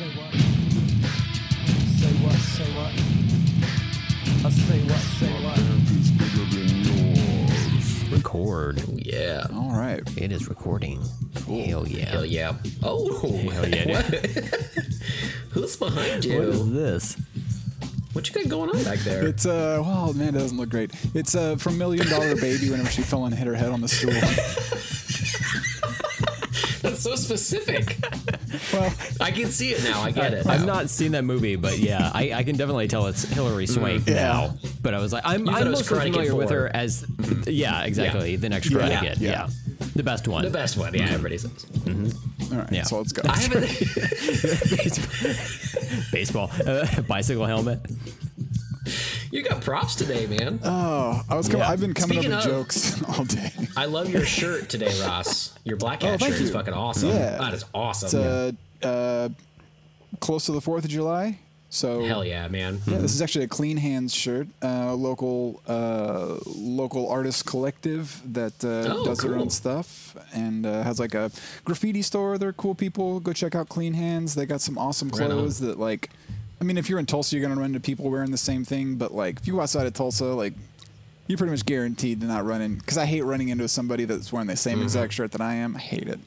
Say what? Say what? Say what? I say what? Say what? Record. Yeah. All right. It is recording. Hell yeah. Hell yeah. Oh. Hell yeah, What? Who's behind you? What is this? What you got going on back there? It's uh well man, it doesn't look great. It's uh from Million Dollar Baby whenever she fell and hit her head on the stool. That's so specific. well, I can see it now. I get it. I've now. not seen that movie, but yeah, I, I can definitely tell it's Hilary Swank Yeah. now. But I was like, I'm, thought I'm it was mostly Karate Kid familiar with her as, yeah, exactly, the next Karate Yeah. Kid. Yeah. Yeah. the best one. The best one. Yeah, everybody says. all right. Yeah. So let's go. I haven't. Baseball, uh, bicycle helmet. You got props today, man. oh, I was coming, Yeah. I've been coming Speaking up with of- jokes all day. I love your shirt today, Ross. Your black hat Oh, thank shirt is fucking awesome. Yeah. That is awesome. It's uh, uh close to the 4th of July. So Hell yeah, man. Yeah, this is actually a Clean Hands shirt, uh, local uh, local artist collective that uh, Oh, does their own stuff and uh, has like a graffiti store. They're cool people. Go check out Clean Hands. They got some awesome Right clothes that like. I mean, if you're in Tulsa, you're gonna run into people wearing the same thing. But like, if you go outside of Tulsa, like, you're pretty much guaranteed to not run in. Because I hate running into somebody that's wearing the same Mm-hmm. exact shirt that I am. I hate it.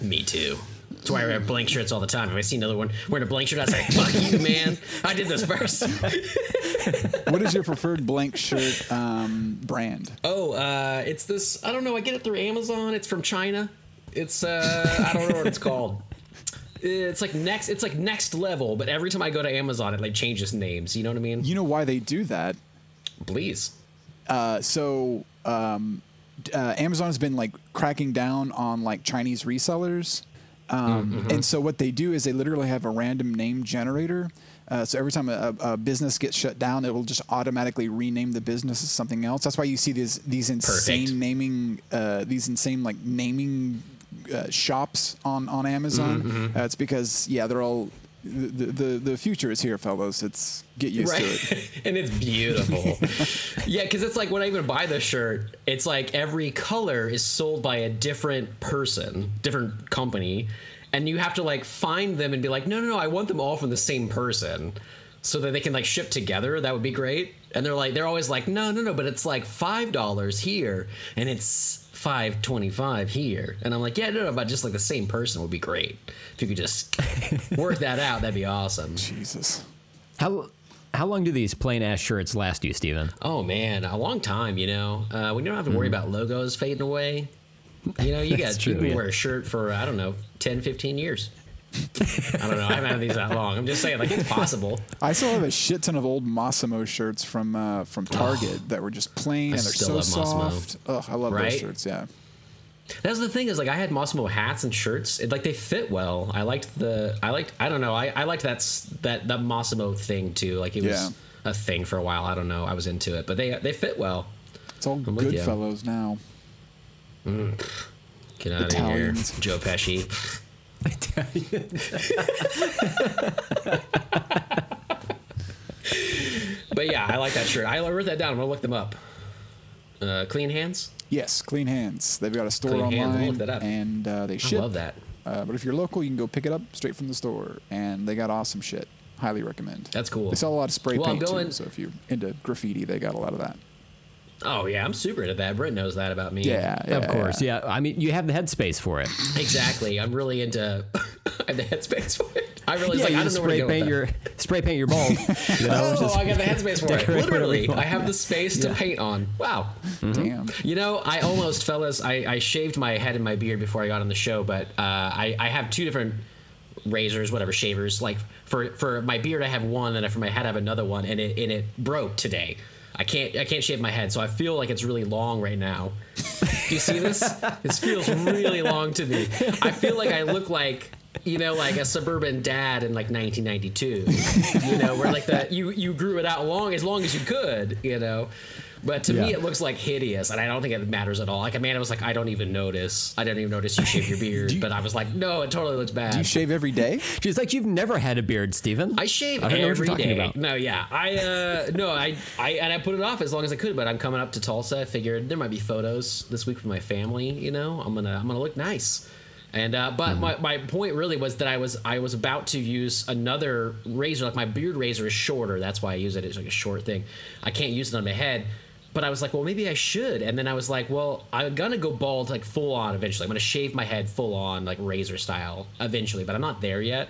Me too. That's why I wear blank shirts all the time. If I see another one wearing a blank shirt, I say, "Fuck you, man! I did this first. what is your preferred blank shirt um, brand? oh, uh, it's this. I don't know. I get it through Amazon. It's from China. It's uh, I don't know what it's called. It's like next. It's like next level. But every time I go to Amazon, it like changes names. You know what I mean? You know why they do that? Please. Uh, so um, uh, Amazon has been like cracking down on like Chinese resellers. Um, And so what they do is they literally have a random name generator. Uh, so every time a, a business gets shut down, it will just automatically rename the business as something else. That's why you see these these insane Perfect. naming uh, these insane like naming uh, shops on on Amazon. Uh, it's because yeah, they're all the, the the future is here, fellows. It's get used to it. and it's beautiful yeah because it's like when i even buy the shirt it's like every color is sold by a different person different company and you have to like find them and be like no no no i want them all from the same person so that they can like ship together that would be great and they're like they're always like no no no but it's like five dollars here and it's 525 here and i'm like yeah no no but just like the same person would be great if you could just work that out that'd be awesome Jesus. How how long do these plain ass shirts last you, Steven? Oh man, a long time. You know, uh, we don't have to worry about logos fading away. You know, you got true, you can yeah. wear a shirt for I don't know 10, 15 years. I don't know. I haven't had these that long. I'm just saying, like it's possible. I still have a shit ton of old Mossimo shirts from uh, from Target that were just plain I and they're still so soft. Ugh, I love Right? those shirts. Yeah. That's the thing is like I had Mossimo hats and shirts. It, like they fit well. I liked the. I liked. I don't know. I, I liked that that that Mossimo thing too. Like it was Yeah. a thing for a while. I don't know. I was into it, but they they fit well. It's all with good fellows now. Get out of here, Italians. Joe Pesci. but yeah, I like that shirt. I wrote that down. I'm gonna look them up. Uh, clean hands. Yes, Clean Hands. They've got a store Clean online look that up. and uh, they I ship. love that. Uh, but if you're local, you can go pick it up straight from the store, and they got awesome shit. Highly recommend. That's cool. They sell a lot of spray Well, paint going- too. So if you're into graffiti, they got a lot of that. Oh yeah, I'm super into that. Brent knows that about me. Yeah, yeah of course, yeah. I mean, you have the headspace for it. exactly. I'm really into I have the headspace for it. I really yeah, like. you I don't just know where to spray go with paint that. your spray paint your bulb. You know, Oh, just- I got the headspace for it. Literally. I have the space to paint on. Wow. Damn. You know, I almost, fellas, I, I shaved my head and my beard before I got on the show, but uh, I, I have two different razors, whatever shavers. Like for for my beard, I have one, and for my head, I have another one, and it and it broke today. I can't I can't shave my head, so I feel like it's really long right now. Do you see this? This feels really long to me. I feel like I look like you know like a suburban dad in like 1992. You know, where like the you you grew it out long as long as you could. You know. But to me, it looks like hideous, and I don't think it matters at all. Like Amanda was like, "I don't even notice. I didn't even notice you shave your beard." but I was like, "No, it totally looks bad." Do you shave every day? She's like, you've never had a beard, Steven. I shave I don't know what you're talking day. about. No, yeah, I uh, no, I, I and I put it off as long as I could. But I'm coming up to Tulsa. I figured there might be photos this week with my family. You know, I'm gonna I'm gonna look nice. And uh, but my, my point really was that I was I was about to use another razor. Like my beard razor is shorter. That's why I use it. It's like a short thing. I can't use it on my head. But I was like, well, maybe I should. And then I was like, well, I'm gonna go bald like full on eventually. I'm gonna shave my head full on like razor style eventually. But I'm not there yet.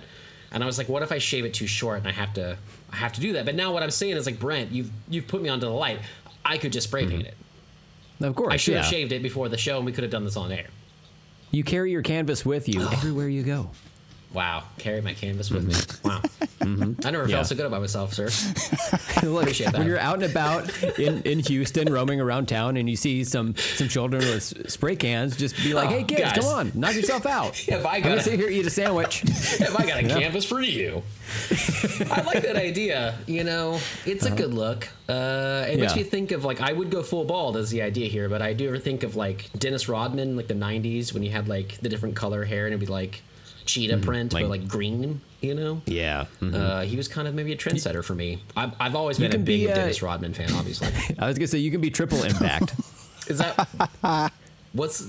And I was like, what if I shave it too short and I have to I have to do that? But now what I'm saying is like, Brent, you've you've put me onto the light. I could just spray paint mm-hmm. it. Of course, I should have shaved it before the show, and we could have done this on air. You carry your canvas with you everywhere you go. Wow, carry my canvas with me. Wow, I never Mm-hmm. Yeah. felt so good about myself, sir. Look, Appreciate that. when you're out and about in, in Houston, roaming around town, and you see some some children with spray cans, just be like, Oh, "Hey, kids, guys. come on, knock yourself out! If I gotta- sit here eat a sandwich." if I got a canvas for you? I like that idea. You know, it's a good look. Uh, it makes Uh-huh. Me think of like I would go full bald as the idea here, but I do ever think of like Dennis Rodman, like the '90s when he had like the different color hair and it'd be like cheetah print, like- but like green. You know. yeah, mhm. Uh, he was kind of maybe a trendsetter for me. I've, I've always been a big be, uh, Dennis Rodman fan, obviously. I was gonna say you can be triple impact. Is that what's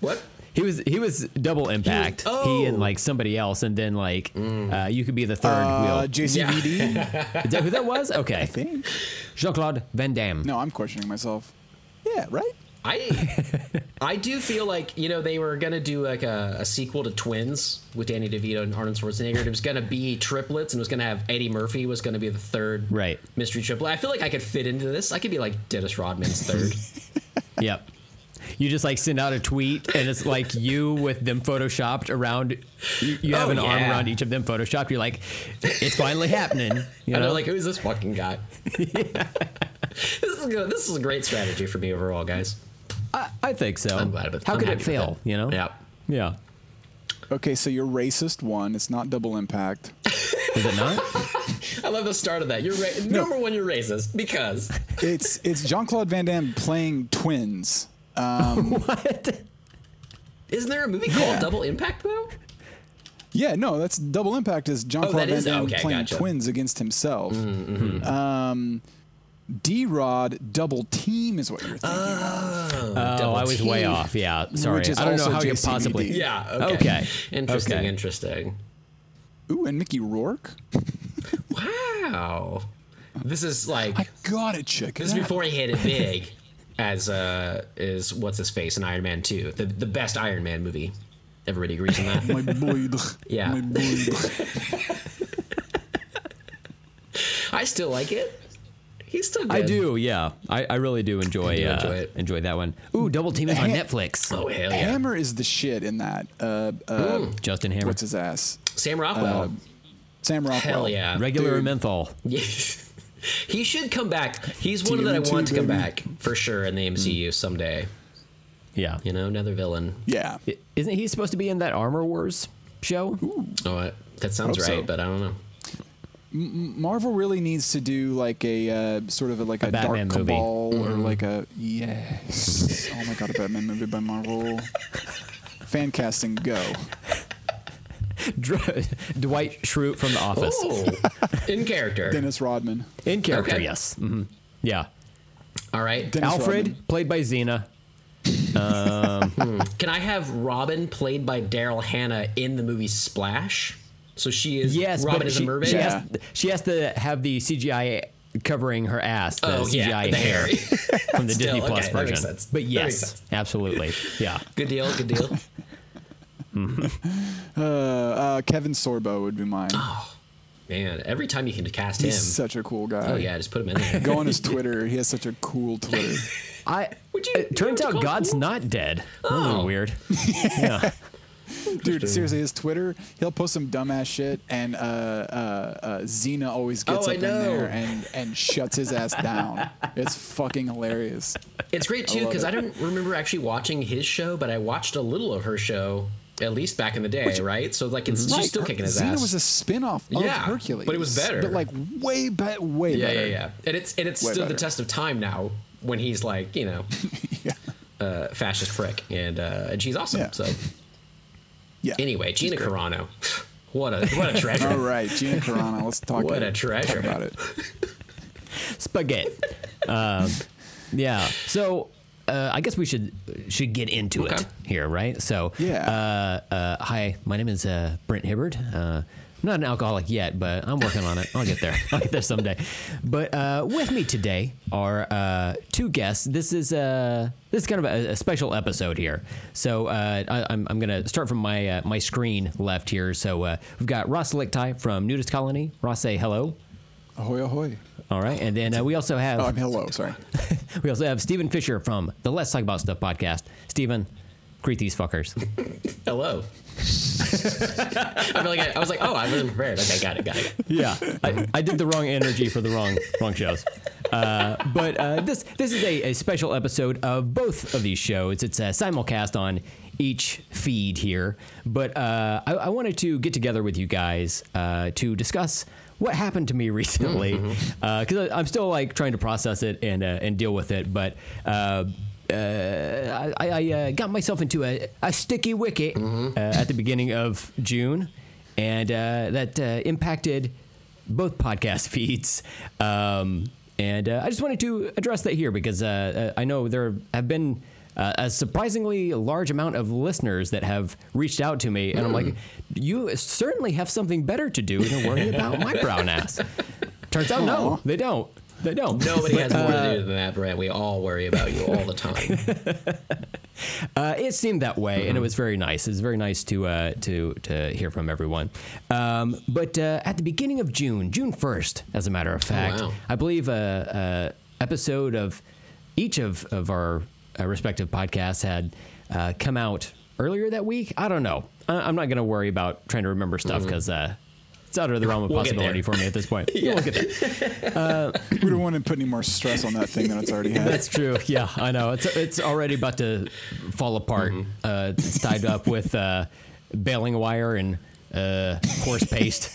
what? He was he was double impact. He, oh. and like somebody else, and then like uh, you could be the third Uh, wheel. JCVD. Is that who that was? Okay, I think. Jean Claude Van Damme. No, I'm questioning myself. Yeah, right. I I do feel like you know they were gonna do like a, a sequel to Twins with Danny DeVito and Arnold Schwarzenegger. It was gonna be triplets and it was gonna have Eddie Murphy was gonna be the third Right. mystery triplet. I feel like I could fit into this. I could be like Dennis Rodman's third. Yep. You just like send out a tweet and it's like you with them photoshopped around. You, you have Oh, an arm around each of them photoshopped. You're like, it's finally happening. You know, they're like, who's this fucking guy? this is good. This is a great strategy for me overall, guys. I, I think so. I'm glad with How I'm could it happy with fail? You know? Yeah. Yeah. Okay, so you're racist one. It's not double impact. Is it not? I love the start of that. You're ra- number one. You're racist because It's it's Jean Claude Van Damme playing twins. Um, what? isn't there a movie called Double Impact though? yeah, no, that's double impact. Is Jean Oh, Claude that Van is- Damme okay, playing gotcha. twins against himself? Um, D Rod double team is what you're thinking. Oh, Double I was way off. Yeah. Sorry. I don't know also how you JCVD. possibly. Yeah. Okay. Okay. Interesting. Okay. Interesting. Ooh, and Mickey Rourke. Wow. This is like I gotta check this it is out. before he hit it big as uh is what's his face in Iron Man 2. The the best Iron Man movie. Everybody agrees on that. My boy. Yeah. My boy. I still like it. He's still good. I do. Yeah. I, I really do enjoy I do uh, enjoy it. enjoy that one. Ooh, Double Team is on Ha- Netflix. Oh hell yeah. Hammer is the shit in that. Uh, uh, Justin Hammer. what's his ass? Sam Rockwell. Sam Rockwell. hell yeah. Regular Dude. menthol. Yeah. he should come back. He's one that I TNT, want to come baby. back for sure in the MCU someday. Yeah. You know, another villain. Yeah. I- Isn't he supposed to be in that Armor Wars show? Oh, I- that sounds Hope right, so. but I don't know. Marvel really needs to do like a uh, sort of a, like a, Batman dark movie. cabal or like a yes. oh my god, a Batman movie by Marvel. Fan casting go. Dr- Dwight Schrute from The Office. Oh, in character. Dennis Rodman. In character, Okay. yes. hmm Yeah. All right. Dennis Alfred, Rodman. played by Xena. Can I have Robin played by Daryl Hannah in the movie Splash? So she is Yes, Robin but is she, a mermaid. she, Yeah. has, she has to have the CGI covering her ass, the Oh, CGI yeah, the hair, hair. from the Still, Disney Plus okay, that makes version. sense. But That makes yes, sense. absolutely. Yeah. good deal. Good deal. Uh, uh, Kevin Sorbo would be mine. Man, every time you can cast him. He's such a cool guy. Oh yeah, just put him in there. Go on his Twitter. He has such a cool Twitter. I. Would you- it turns out God's cool? not dead. That's a little Oh. weird. yeah. Dude, seriously, his Twitter, he'll post some dumbass shit, and uh, uh, uh, Xena always gets Oh, up in there and, and shuts his ass down. It's fucking hilarious. It's great too because it. I, don't remember actually watching his show, but I watched a little of her show at least back in the day, right? So like it's she's Right, still Her- kicking his Xena ass. was a spin-off of Yeah, Hercules. but it was better. But like way, be- way yeah, better. yeah, yeah. Yeah. And it's and it's Way stood the test of time now when he's like you know Yeah. uh, fascist prick, and uh, and she's awesome. Yeah. So Yeah. anyway, Gina. Carano, what a what a treasure. All right, Gina Carano. Let's talk. About it. What a treasure. About it. Spaghetti. um, yeah. So uh, I guess we should should get into Okay. it here, right? So, Yeah. Uh, uh, hi, my name is uh, Brent Hibbard. I'm not an alcoholic yet, but I'm working on it. I'll get there. I'll get there someday. But uh, with me today are uh, two guests. This is uh, this is kind of a, a special episode here. So uh, I, I'm, I'm gonna start from my uh, my screen left here. So uh, we've got Ross Lickteig from NuDis Colony. Ross, say hello. Ahoy, ahoy. All right, and then uh, we also have Oh, I'm hello. Sorry. we also have Steven Fisher from the Let's Talk About Stuff podcast. Steven, greet these fuckers. Hello. I feel like I, I was like, oh, I wasn't prepared. Okay, got it, got it. Yeah, I, I did the wrong energy for the wrong wrong shows. Uh, but uh, this this is a, a special episode of both of these shows. It's a simulcast on each feed here. But uh, I, I wanted to get together with you guys uh, to discuss what happened to me recently because I'm still like trying to process it and uh, and deal with it. But uh, I, I uh, got myself into a, a sticky wicket uh, at the beginning of June, and uh, that uh, impacted both podcast feeds. Um, and uh, I just wanted to address that here because I know there have been uh, a surprisingly large amount of listeners that have reached out to me, and I'm like, you certainly have something better to do than worry about my brown ass. Turns out, no, they don't. They don't. Nobody has more to do than that, Brent. We all worry about you all the time. Uh, it seemed that way, and it was very nice. It was very nice to uh, to to hear from everyone. Um, but uh, at the beginning of June, June first, as a matter of fact, wow. I believe a, a episode of each of of our uh, respective podcasts had uh, come out earlier that week. I don't know. I, I'm not going to worry about trying to remember stuff because. Uh, it's out of the realm of We'll possibility for me at this point. We'll get there. we don't want to put any more stress on that thing than it's already had. That's true. Yeah, I know. It's it's already about to fall apart. Uh, it's tied up with uh, baling wire and uh, horse paste.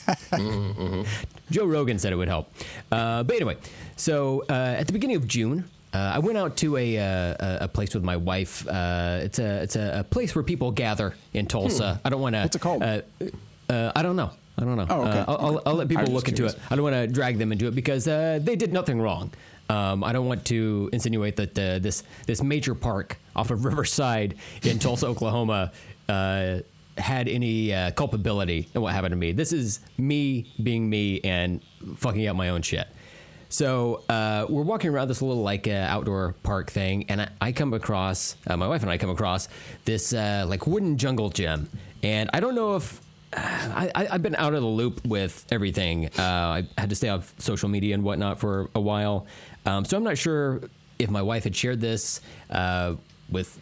Joe Rogan said it would help. Uh, but anyway, so uh, at the beginning of June. Uh, I went out to a, uh, a a place with my wife. Uh, it's a it's a, a place where people gather in Tulsa. I don't want to. What's it called? Uh, uh, I don't know. I don't know. Oh, okay. Uh, I'll, I'll, I'll let people look into it. I don't want to drag them into it because uh, they did nothing wrong. Um, I don't want to insinuate that uh, this this major park off of Riverside in Tulsa, Oklahoma, uh, had any uh, culpability in what happened to me. This is me being me and fucking up my own shit. So uh, we're walking around this little like uh, outdoor park thing, and I, I come across uh, my wife and I come across this uh, like wooden jungle gym, and I don't know if I, I, I've been out of the loop with everything. Uh, I had to stay off social media and whatnot for a while, um, so I'm not sure if my wife had shared this uh, with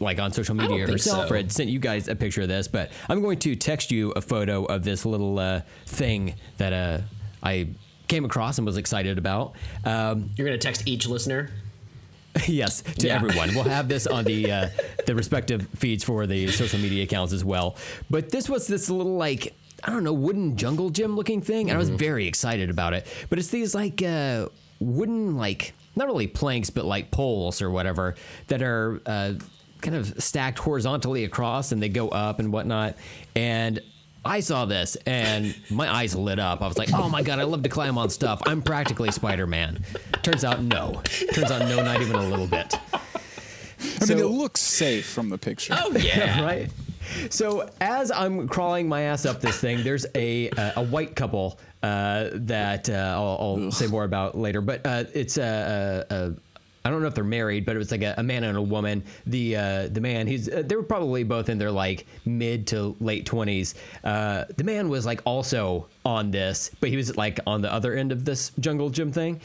like on social media herself so. or had sent you guys a picture of this. But I'm going to text you a photo of this little uh, thing that uh, I came across and was excited about. Um, You're gonna text each listener. yes, to Yeah. everyone. We'll have this on the uh, the respective feeds for the social media accounts as well. But this was this little like I don't know wooden jungle gym looking thing, and I was very excited about it. But it's these like uh, wooden like not really planks, but like poles or whatever that are. Uh, kind of stacked horizontally across and they go up and whatnot and I saw this and my eyes lit up. I was like, "Oh my god, I love to climb on stuff. I'm practically Spider-Man." Turns out, no. Turns out, no, not even a little bit. I mean, it looks safe from the picture. Oh yeah. right? So as I'm crawling my ass up this thing, there's a uh, a white couple uh, that uh, I'll, I'll say more about later. But uh, it's a, a, a I don't know if they're married, but it was like a, a man and a woman. The uh, the man, he's uh, they were probably both in their like mid to late twenties. Uh, the man was like also on this, but he was like on the other end of this jungle gym thing.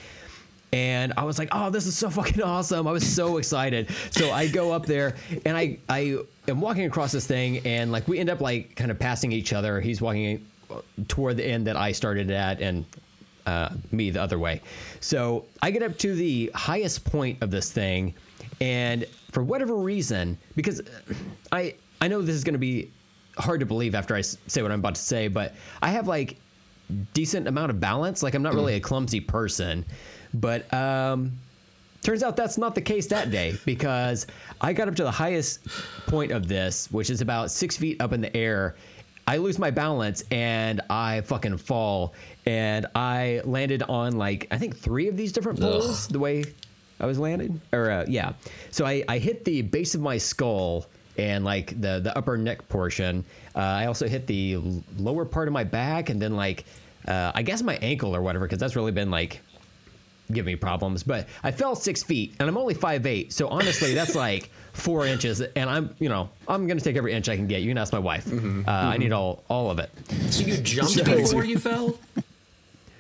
And I was like, "Oh, this is so fucking awesome!" I was so excited. So I go up there, and I I am walking across this thing, and like we end up like kind of passing each other. He's walking toward the end that I started at, and uh, me the other way. So I get up to the highest point of this thing, and for whatever reason, because I I know this is going to be hard to believe after I say what I'm about to say, but I have like decent amount of balance. Like I'm not really a clumsy person, but um, turns out that's not the case that day because I got up to the highest point of this, which is about six feet up in the air. I lose my balance and I fucking fall, and I landed on like I think three of these different poles. The way I was landing, or uh, yeah. So I, I hit the base of my skull and like the the upper neck portion. Uh, I also hit the lower part of my back, and then like uh, I guess my ankle or whatever, because that's really been like give me problems. But I fell six feet, and I'm only five eight. So honestly, that's like four inches, and I'm you know I'm gonna take every inch I can get. You can ask my wife. Uh, I need all all of it. So you jumped before you fell?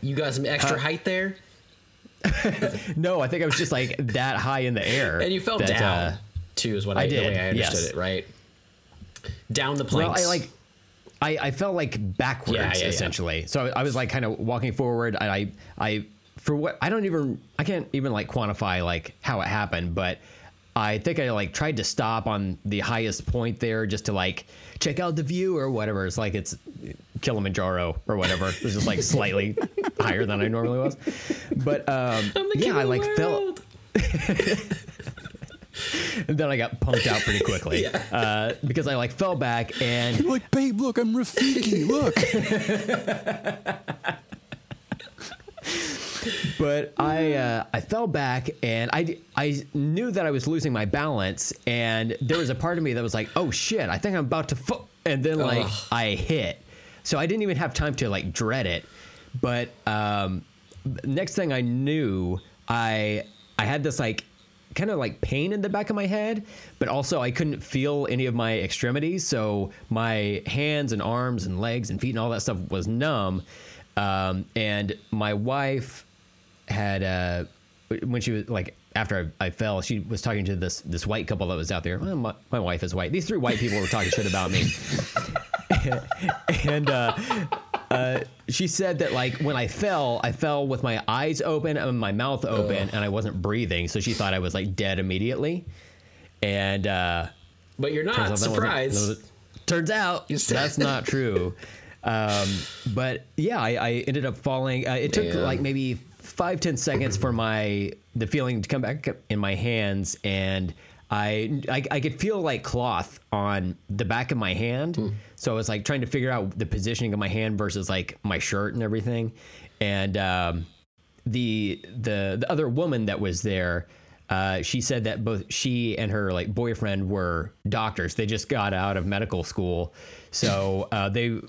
You got some extra height there? No, I think I was just like that high in the air, And you fell that, down uh, too, is what I, I the did, way I understood yes. it, right? Down the Well. I like, I, I felt like backwards Yeah, yeah, yeah. essentially. So I, I was like kind of walking forward. And I, I, for what I don't even, I can't even like quantify like how it happened, but I think I like tried to stop on the highest point there just to like check out the view or whatever. It's like it's Kilimanjaro or whatever. It was just like slightly higher than I normally was. But um, yeah, I of the like felt. world. And then I got punked out pretty quickly Yeah. uh, because I like fell back and You're like, babe, look, I'm Rafiki. Look. but I uh, I fell back and I I knew that I was losing my balance and there was a part of me that was like oh shit I think I'm about to fo-, and then like Ugh. I hit. So I didn't even have time to like dread it. But um, next thing I knew I I had this like kind of like pain in the back of my head but also I couldn't feel any of my extremities. So my hands and arms and legs and feet and all that stuff was numb. Um, and my wife had uh when she was like after I, I fell she was talking to this this white couple that was out there well, my, my wife is white these three white people were talking shit about me and uh, uh, she said that like when I fell, I fell with my eyes open and my mouth open, and I wasn't breathing. So she thought I was like dead immediately. And uh, But you're not. out that wasn't- that wasn't- turns out that's not true. Um, but yeah, I, I ended up falling. Uh, it took like maybe five ten seconds for my the feeling to come back in my hands, and I, I I could feel like cloth on the back of my hand. Hmm. So I was like trying to figure out the positioning of my hand versus like my shirt and everything, and um, the the the other woman that was there uh, she said that both she and her like boyfriend were doctors they just got out of medical school so uh, they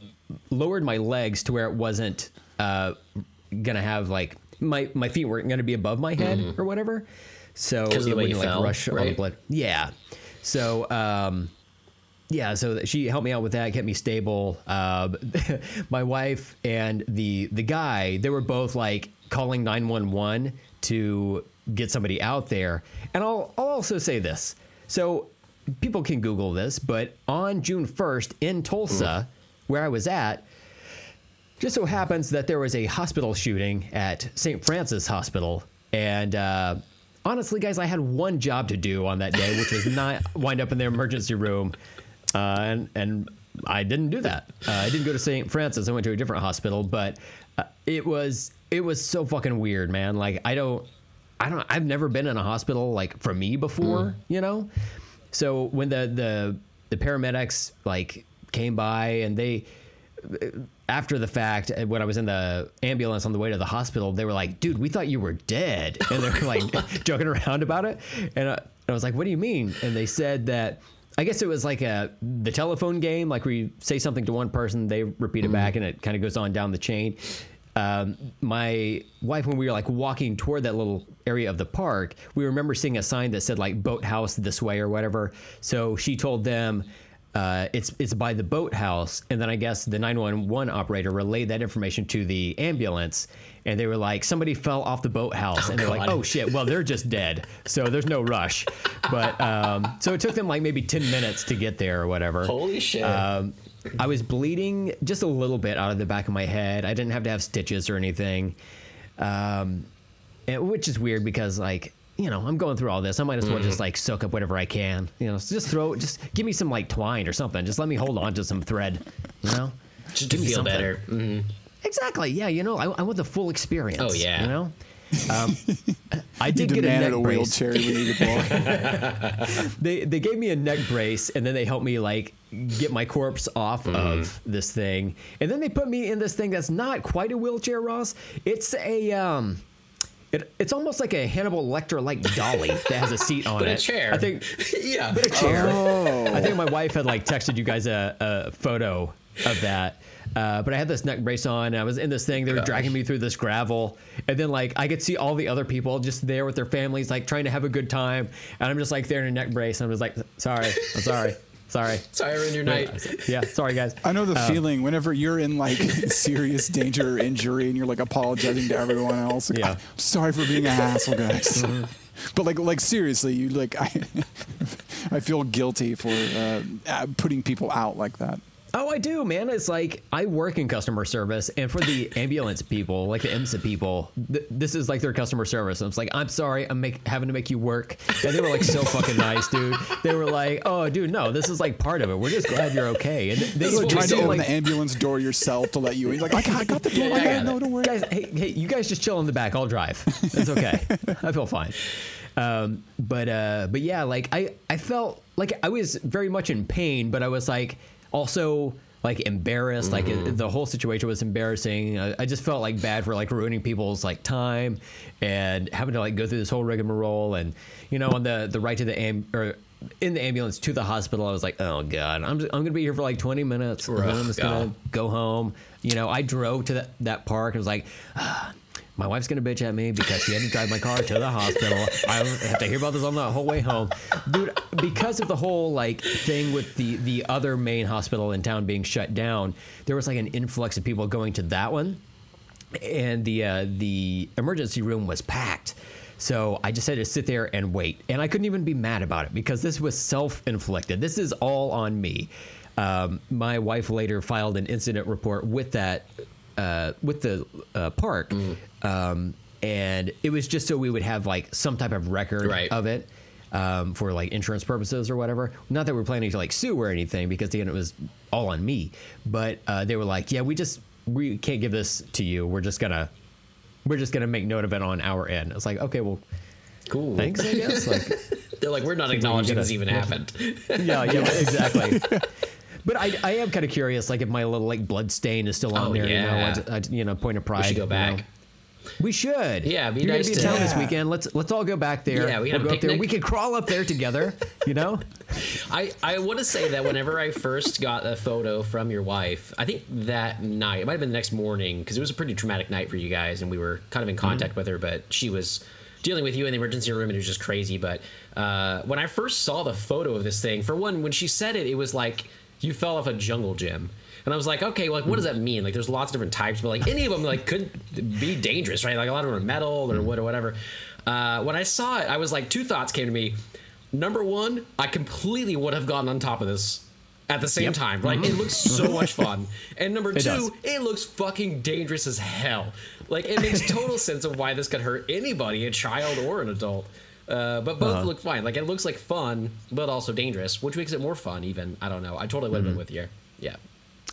lowered my legs to where it wasn't uh, gonna have like my my feet weren't gonna be above my head or whatever so 'Cause of the it wouldn't you like fell, rush all the blood yeah so um yeah, so she helped me out with that, kept me stable. Uh, my wife and the the guy, they were both like calling nine one one to get somebody out there. And I'll I'll also say this. So people can Google this, but on June first in Tulsa, where I was at, just so happens that there was a hospital shooting at St. Francis Hospital, and uh, honestly, guys, I had one job to do on that day, which was not wind up in the emergency room, uh, and and I didn't do that. Uh, I didn't go to St. Francis. I went to a different hospital, but uh, it was it was so fucking weird, man. Like I don't. I don't. I've never been in a hospital like for me before, you know. So when the the the paramedics like came by and they after the fact, uh, when I was in the ambulance on the way to the hospital, they were like, "Dude, we thought you were dead," and they were like joking around about it. And I, I was like, "What do you mean?" And they said that I guess it was like a the telephone game, like where you say something to one person, they repeat it back, and it kind of goes on down the chain. Um, my wife, when we were like walking toward that little area of the park, we remember seeing a sign that said like "boathouse this way" or whatever. So she told them uh, it's it's by the boathouse, and then I guess the 911 operator relayed that information to the ambulance, and they were like, somebody fell off the boathouse, and they're like, oh shit, well they're just dead, so there's no rush. But um, so it took them like maybe 10 minutes to get there or whatever. Holy shit. Um, I was bleeding just a little bit out of the back of my head. I didn't have to have stitches or anything, um, and- which is weird because like you know I'm going through all this. I might as well Mm-hmm. just like soak up whatever I can. You know, so just throw, just give me some like twine or something. Just let me hold on to some thread. You know, Just to give me feel something. better. Mhm. exactly. Yeah, you know, I, I want the full experience. Oh, yeah. you know. Um, I You did get a demanded neck a brace. wheelchair when you they they gave me a neck brace and then they helped me like get my corpse off Mm-hmm. of this thing and then they put me in this thing that's not quite a wheelchair ross it's a um It, it's almost like a Hannibal Lecter like dolly that has a seat on But it. a chair. I think yeah. but a chair. Oh. I think my wife had like texted you guys a, a photo of that. Uh, but I had this neck brace on. And I was in this thing. They were Gosh. dragging me through this gravel, and then like I could see all the other people just there with their families, like trying to have a good time, and I'm just like there in a neck brace. And I'm just like, sorry, I'm sorry, sorry. Sorry, I ruined your night. Yeah, sorry guys. I know the Um, feeling whenever you're in like serious danger or injury and you're like apologizing to everyone else. Like, Yeah. I'm sorry for being a hassle, guys. But like, like seriously, you like, I, I feel guilty for uh, uh, putting people out like that. Oh, I do, man. It's like I work in customer service, and for the ambulance people, like the EMSA people, th- this is like their customer service. And it's like, I'm sorry, I'm make, having to make you work. And they were like so fucking nice, dude. They were like, oh, dude, no, this is like part of it. We're just glad you're okay. And they were Trying to open like, the ambulance door yourself to let you in. You're like, I got, I got the door. Yeah, I got it. No, don't worry. guys, hey, hey, you guys just chill in the back. I'll drive. It's okay. I feel fine. Um, but uh, but yeah, like I I felt like I was very much in pain, but I was like also like embarrassed. Like it, the whole situation was embarrassing. I, I just felt like bad for like ruining people's like time and having to like go through this whole rigmarole. And you know, on the the right to the am or in the ambulance to the hospital, I was like, oh god, I'm just, I'm gonna be here for like 20 minutes, and then I'm just gonna God. go home. You know, I drove to that, that park and was like, ah, my wife's gonna bitch at me because she had to drive my car to the hospital. I have to hear about this on the whole way home, dude. Because of the whole like thing with the the other main hospital in town being shut down, there was like an influx of people going to that one, and the uh, the emergency room was packed. So I just had to sit there and wait, and I couldn't even be mad about it because this was self-inflicted. This is all on me. Um, my wife later filed an incident report with that uh, with the uh, park, um, and it was just so we would have like some type of record Right. of it um, for like insurance purposes or whatever. Not that we're planning to like sue or anything because again it was all on me. But uh, they were like, yeah, we just we can't give this to you. We're just gonna we're just gonna make note of it on our end. It's like okay, well, Cool. thanks, I guess. Like, They're like, we're not acknowledging this even happened. yeah, yeah, exactly. But I, I am kind of curious, like if my little like blood stain is still on Oh, there. yeah. You know, I I, you know, point of pride. We should go you back. know. We should. Yeah, it'd be You're nice gonna be in to- town this Yeah. weekend. Let's let's all go back there. Yeah, we we'll have a go up there. picnic. We could crawl up there together. You know. I, I want to say that whenever I first got a photo from your wife, I think that night, it might have been the next morning, because it was a pretty traumatic night for you guys, and we were kind of in contact with her, but she was dealing with you in the emergency room, and it was just crazy. But uh, when I first saw the photo of this thing, for one, when she said it, it was like you fell off a jungle gym. And I was like, okay, well, like, what does that mean? Like, there's lots of different types, but like any of them like could be dangerous, right? Like a lot of them are metal or what or whatever. Uh, when I saw it, I was like, two thoughts came to me. Number one, I completely would have gotten on top of this at the same Yep. time. Like, it looks so much fun. And number It two, does. it looks fucking dangerous as hell. Like, it makes total sense of why this could hurt anybody, a child or an adult. Uh, but both Uh-huh. look fine. Like, it looks like fun, but also dangerous, which makes it more fun. Even I don't know. I totally would have Mm-hmm. been with you. Yeah.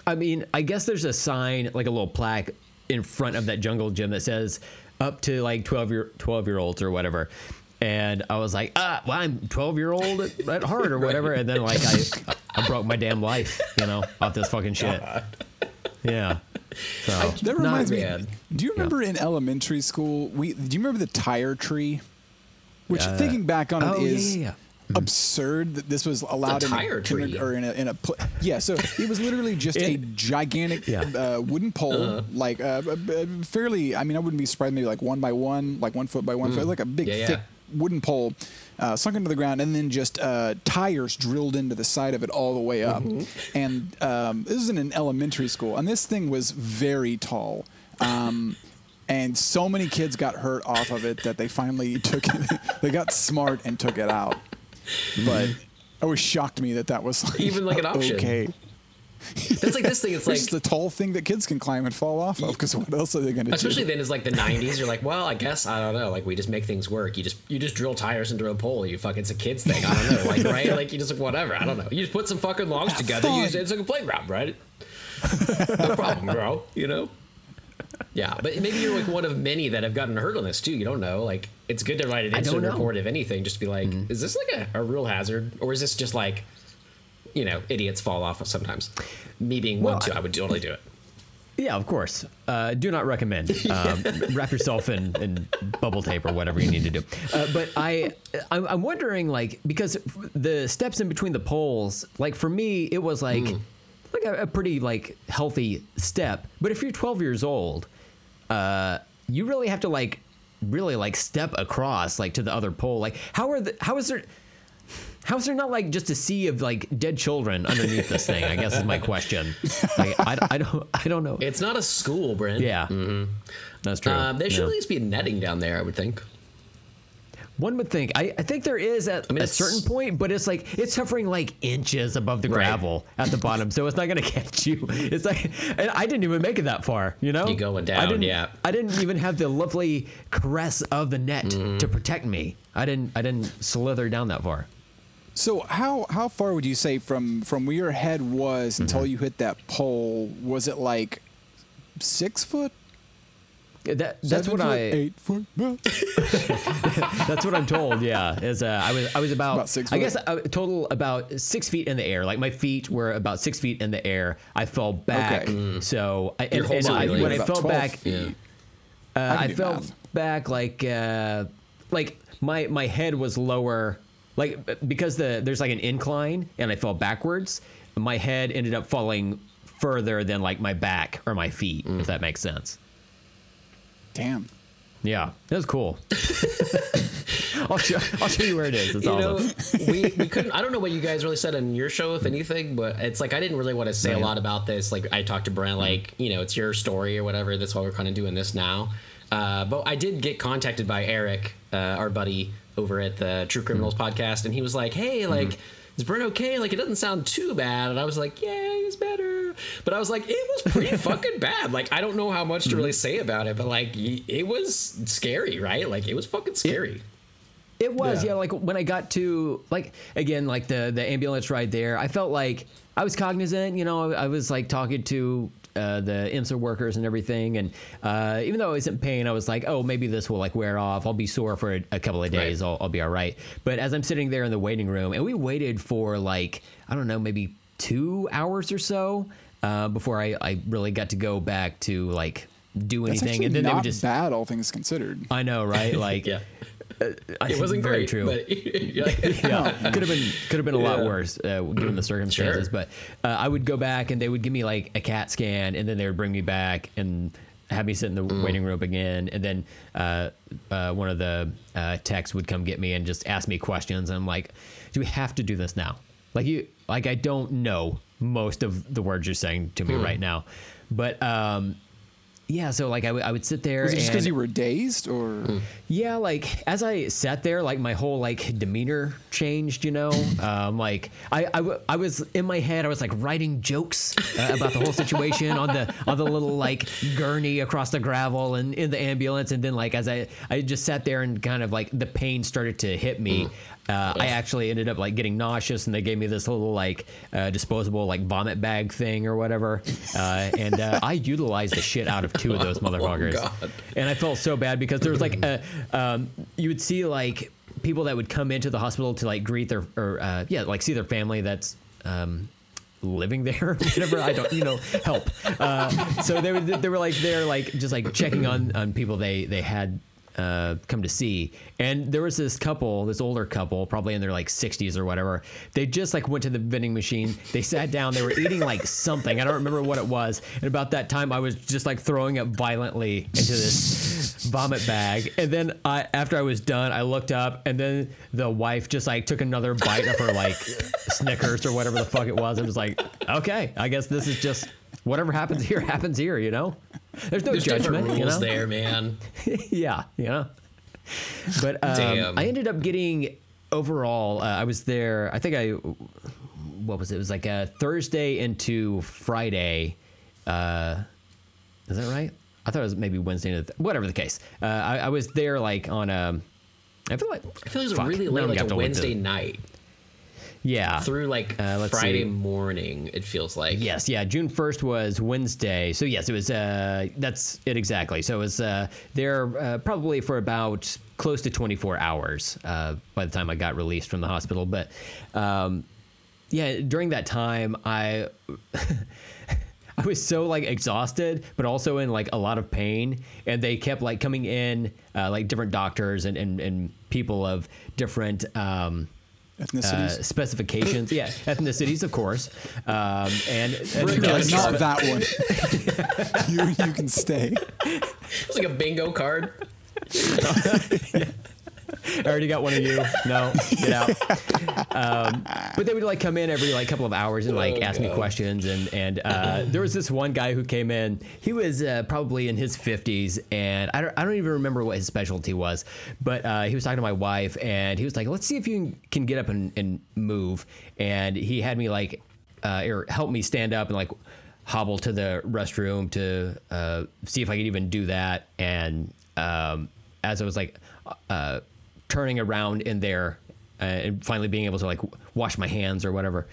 I mean, I guess there's a sign, like a little plaque in front of that jungle gym that says up to like 12 year 12 year olds or whatever. And I was like, ah, well, I'm 12 year old at, at heart or whatever. And then like I, I broke my damn life, you know, off this fucking shit. Yeah. So That reminds me. bad. Do you remember in elementary school? We do you remember the tire tree? Which thinking back on it oh, yeah, yeah, yeah. absurd that this was allowed in tire a kinder- tree. or in a, in a pl- yeah. So it was literally just a gigantic Yeah. uh, wooden pole, Uh-huh. like uh, uh, uh, fairly. I mean, I wouldn't be surprised maybe like one by one, like one foot by one foot, like a big Mm. Yeah, yeah. thick wooden pole uh, sunk into the ground, and then just uh, tires drilled into the side of it all the way up. Mm-hmm. And um, this is in an elementary school, and this thing was very tall. Um, and so many kids got hurt off of it that they finally took it. they got smart and took it out. But it always shocked me that that was like, Even like an option. Okay, That's like this thing. It's like it's the tall thing that kids can climb and fall off of. Because what else are they going to do? especially then it's like the 90s you're like well i guess i don't know like we just make things work you just you just drill tires into a pole you fuck it's a kid's thing i don't know like right like you just like whatever i don't know you just put some fucking logs together fun. use it it's like a playground right no problem bro you know yeah but maybe you're like one of many that have gotten hurt on this too you don't know like it's good to write an incident. Mm-hmm. report if anything just to be like is this like a, a real hazard or is this just like you know idiots fall off sometimes me being Well, one too I- i would totally do it Yeah, of course. Uh, do not recommend. Um, wrap yourself in, in bubble tape or whatever you need to do. Uh, but I, I'm, I'm wondering, like, because the steps in between the poles, like for me, it was like, like a, a pretty like healthy step. But if you're 12 years old, uh, you really have to like, really like step across like to the other pole. Like, how are the? How is there? How is there not like just a sea of like dead children underneath this thing? I guess is my question. Like, I, I don't I don't know. It's not a school, Brent. Yeah, that's true. Um, there should Yeah. at least be a netting down there, I would think. One would think. I, I think there is at mean, a certain point, but it's like it's hovering like inches above the Right. gravel at the bottom, so it's not gonna catch you. It's like, and I didn't even make it that far. You know, You going I down, didn't, yeah. I didn't even have the lovely caress of the net Mm-hmm. to protect me. I didn't. I didn't slither down that far. So how how far would you say from from where your head was Mm-hmm. until you hit that pole? Was it like six foot? That, that's seven what I. eight foot. That's what I'm told. Yeah, is uh, I was I was about, About six I guess foot? uh, total about six feet in the air. Like my feet were about six feet in the air. I fell back. Okay. So I, Your and, whole and I, when like, I about fell 12 back, feet. uh, I I fell math. back like uh, like my my head was lower. Like because the there's like an incline and I fell backwards. My head ended up falling further than like my back or my feet, Mm. if that makes sense. Damn. Yeah, that was cool. I'll show I'll show you where it is. It's You awesome. know, we, we couldn't. I don't know what you guys really said on your show, if anything, but it's like I didn't really want to say a lot about this. Like I talked to Brent, like you know, it's your story or whatever. That's why we're kind of doing this now. Uh, but I did get contacted by Eric, uh, our buddy over at the True Criminals podcast, and he was like, "Hey, like." Is Brent okay? Like, it doesn't sound too bad. And I was like, yeah, he's better. But I was like, it was pretty fucking bad. Like, I don't know how much to really mm-hmm. say about it, but like, it was scary, right? Like, it was fucking scary. It was, Yeah. yeah. Like when I got to like again, like the the ambulance ride there, I felt like I was cognizant. You know, I was like talking to uh, the EMSA workers and everything, and uh, even though I was in pain, I was like, oh, maybe this will like wear off. I'll be sore for a, a couple of days. Right. I'll, I'll be all right. But as I'm sitting there in the waiting room, and we waited for like I don't know, maybe two hours or so uh, before I, I really got to go back to like do anything, actually and then not they would just. bad, all things considered. I know, right? Like, Yeah. I- It wasn't very great, true. but yeah, could have been could have been a lot worse uh, given the circumstances. Sure. But uh, I would go back and they would give me like a CAT scan, and then they would bring me back and have me sit in the Mm. waiting room again, and then uh, uh, one of the uh, techs would come get me and just ask me questions, and I'm like, "Do we have to do this now? Like you, like I don't know most of the words you're saying to me Hmm. right now, but." um yeah, so like I would- I would sit there Was it just because you were dazed, or yeah, like as I sat there, like my whole like demeanor changed. You know, um, like I, I, w- I was in my head, I was like writing jokes uh, about the whole situation on the on the little like gurney across the gravel and in the ambulance, and then like as I I just sat there and kind of like the pain started to hit me. Uh, I actually ended up like getting nauseous, and they gave me this little like uh, disposable like vomit bag thing or whatever, uh, and uh, I utilized the shit out of two of those motherfuckers. God. and I felt so bad because there was like a, um, you would see like people that would come into the hospital to like greet their or uh, yeah like see their family that's um, living there whatever. I don't you know help. Uh, so they would they were like they're like just like checking on on people they they had uh, come to see. And there was this couple this older couple probably in their like 60s or whatever. They just like went to the vending machine. They sat down. They were eating like something. I don't remember what it was. And about that time i was just like throwing up violently into this vomit bag. And then I, after i was done i looked up and then the wife just like took another bite of her like snickers or whatever the fuck it was and was like okay i guess this is just whatever happens here happens here you know there's no There's judgment different you rules know there, man. yeah, you know. But um, Damn. I ended up getting overall. Uh, I was there. I think I. What was it? It was like a Thursday into Friday. Uh, is that right? I thought it was maybe Wednesday. Th- whatever the case. Uh, I, I was there like on a. I feel like I feel like it was fuck, really late, like a Wednesday night Yeah. through like Uh, Friday see. morning. It feels like. Yes, yeah. June first was Wednesday, so yes, it was. Uh, that's it exactly. So it was uh, there uh, probably for about close to 24 hours uh, by the time I got released from the hospital. But um, yeah, during that time, I I was so like exhausted, but also in like a lot of pain, and they kept like coming in, uh, like different doctors and and, and people of different. Um, uh, Ethnicities. specifications, yeah, ethnicities, of course, um, and, and Rick, Yes. not that one. you, you can stay. It's like a bingo card. I already got one of you. No, get out. Um, but they would like come in every like couple of hours and like Oh, ask me questions. And and uh, there was this one guy who came in. He was uh, probably in his fifties, and I don't I don't even remember what his specialty was. But uh, he was talking to my wife, and he was like, "Let's see if you can get up and, and move." And he had me like, uh, or help me stand up and like hobble to the restroom to uh, see if I could even do that. And um, as I was like uh, turning around in there uh, and finally being able to like wash my hands or whatever,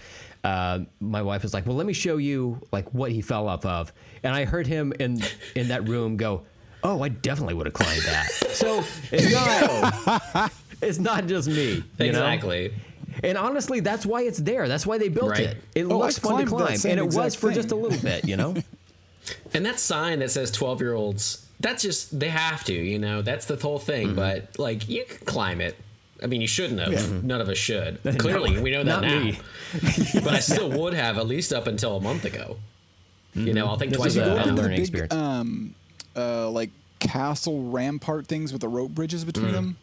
uh, my wife was like, "Well, let me show you like what he fell off of." And I heard him in in that room go, "Oh, I definitely would have climbed that." So it's not it's not just me, you know? exactly. And honestly, that's why it's there. That's why they built Right. it. It Oh, looks I've fun to climb, and it was for just a little bit, you know. And that sign that says 12 year olds, that's just, they have to, you know, that's the whole thing. Mm-hmm. But like, you can climb it. I mean, you shouldn't have. None of us should. Clearly, we know that now. but I still would have, at least up until a month ago. You know, I'll think This twice about a it. learning big, experience. um, uh, like castle rampart things with the rope bridges between them.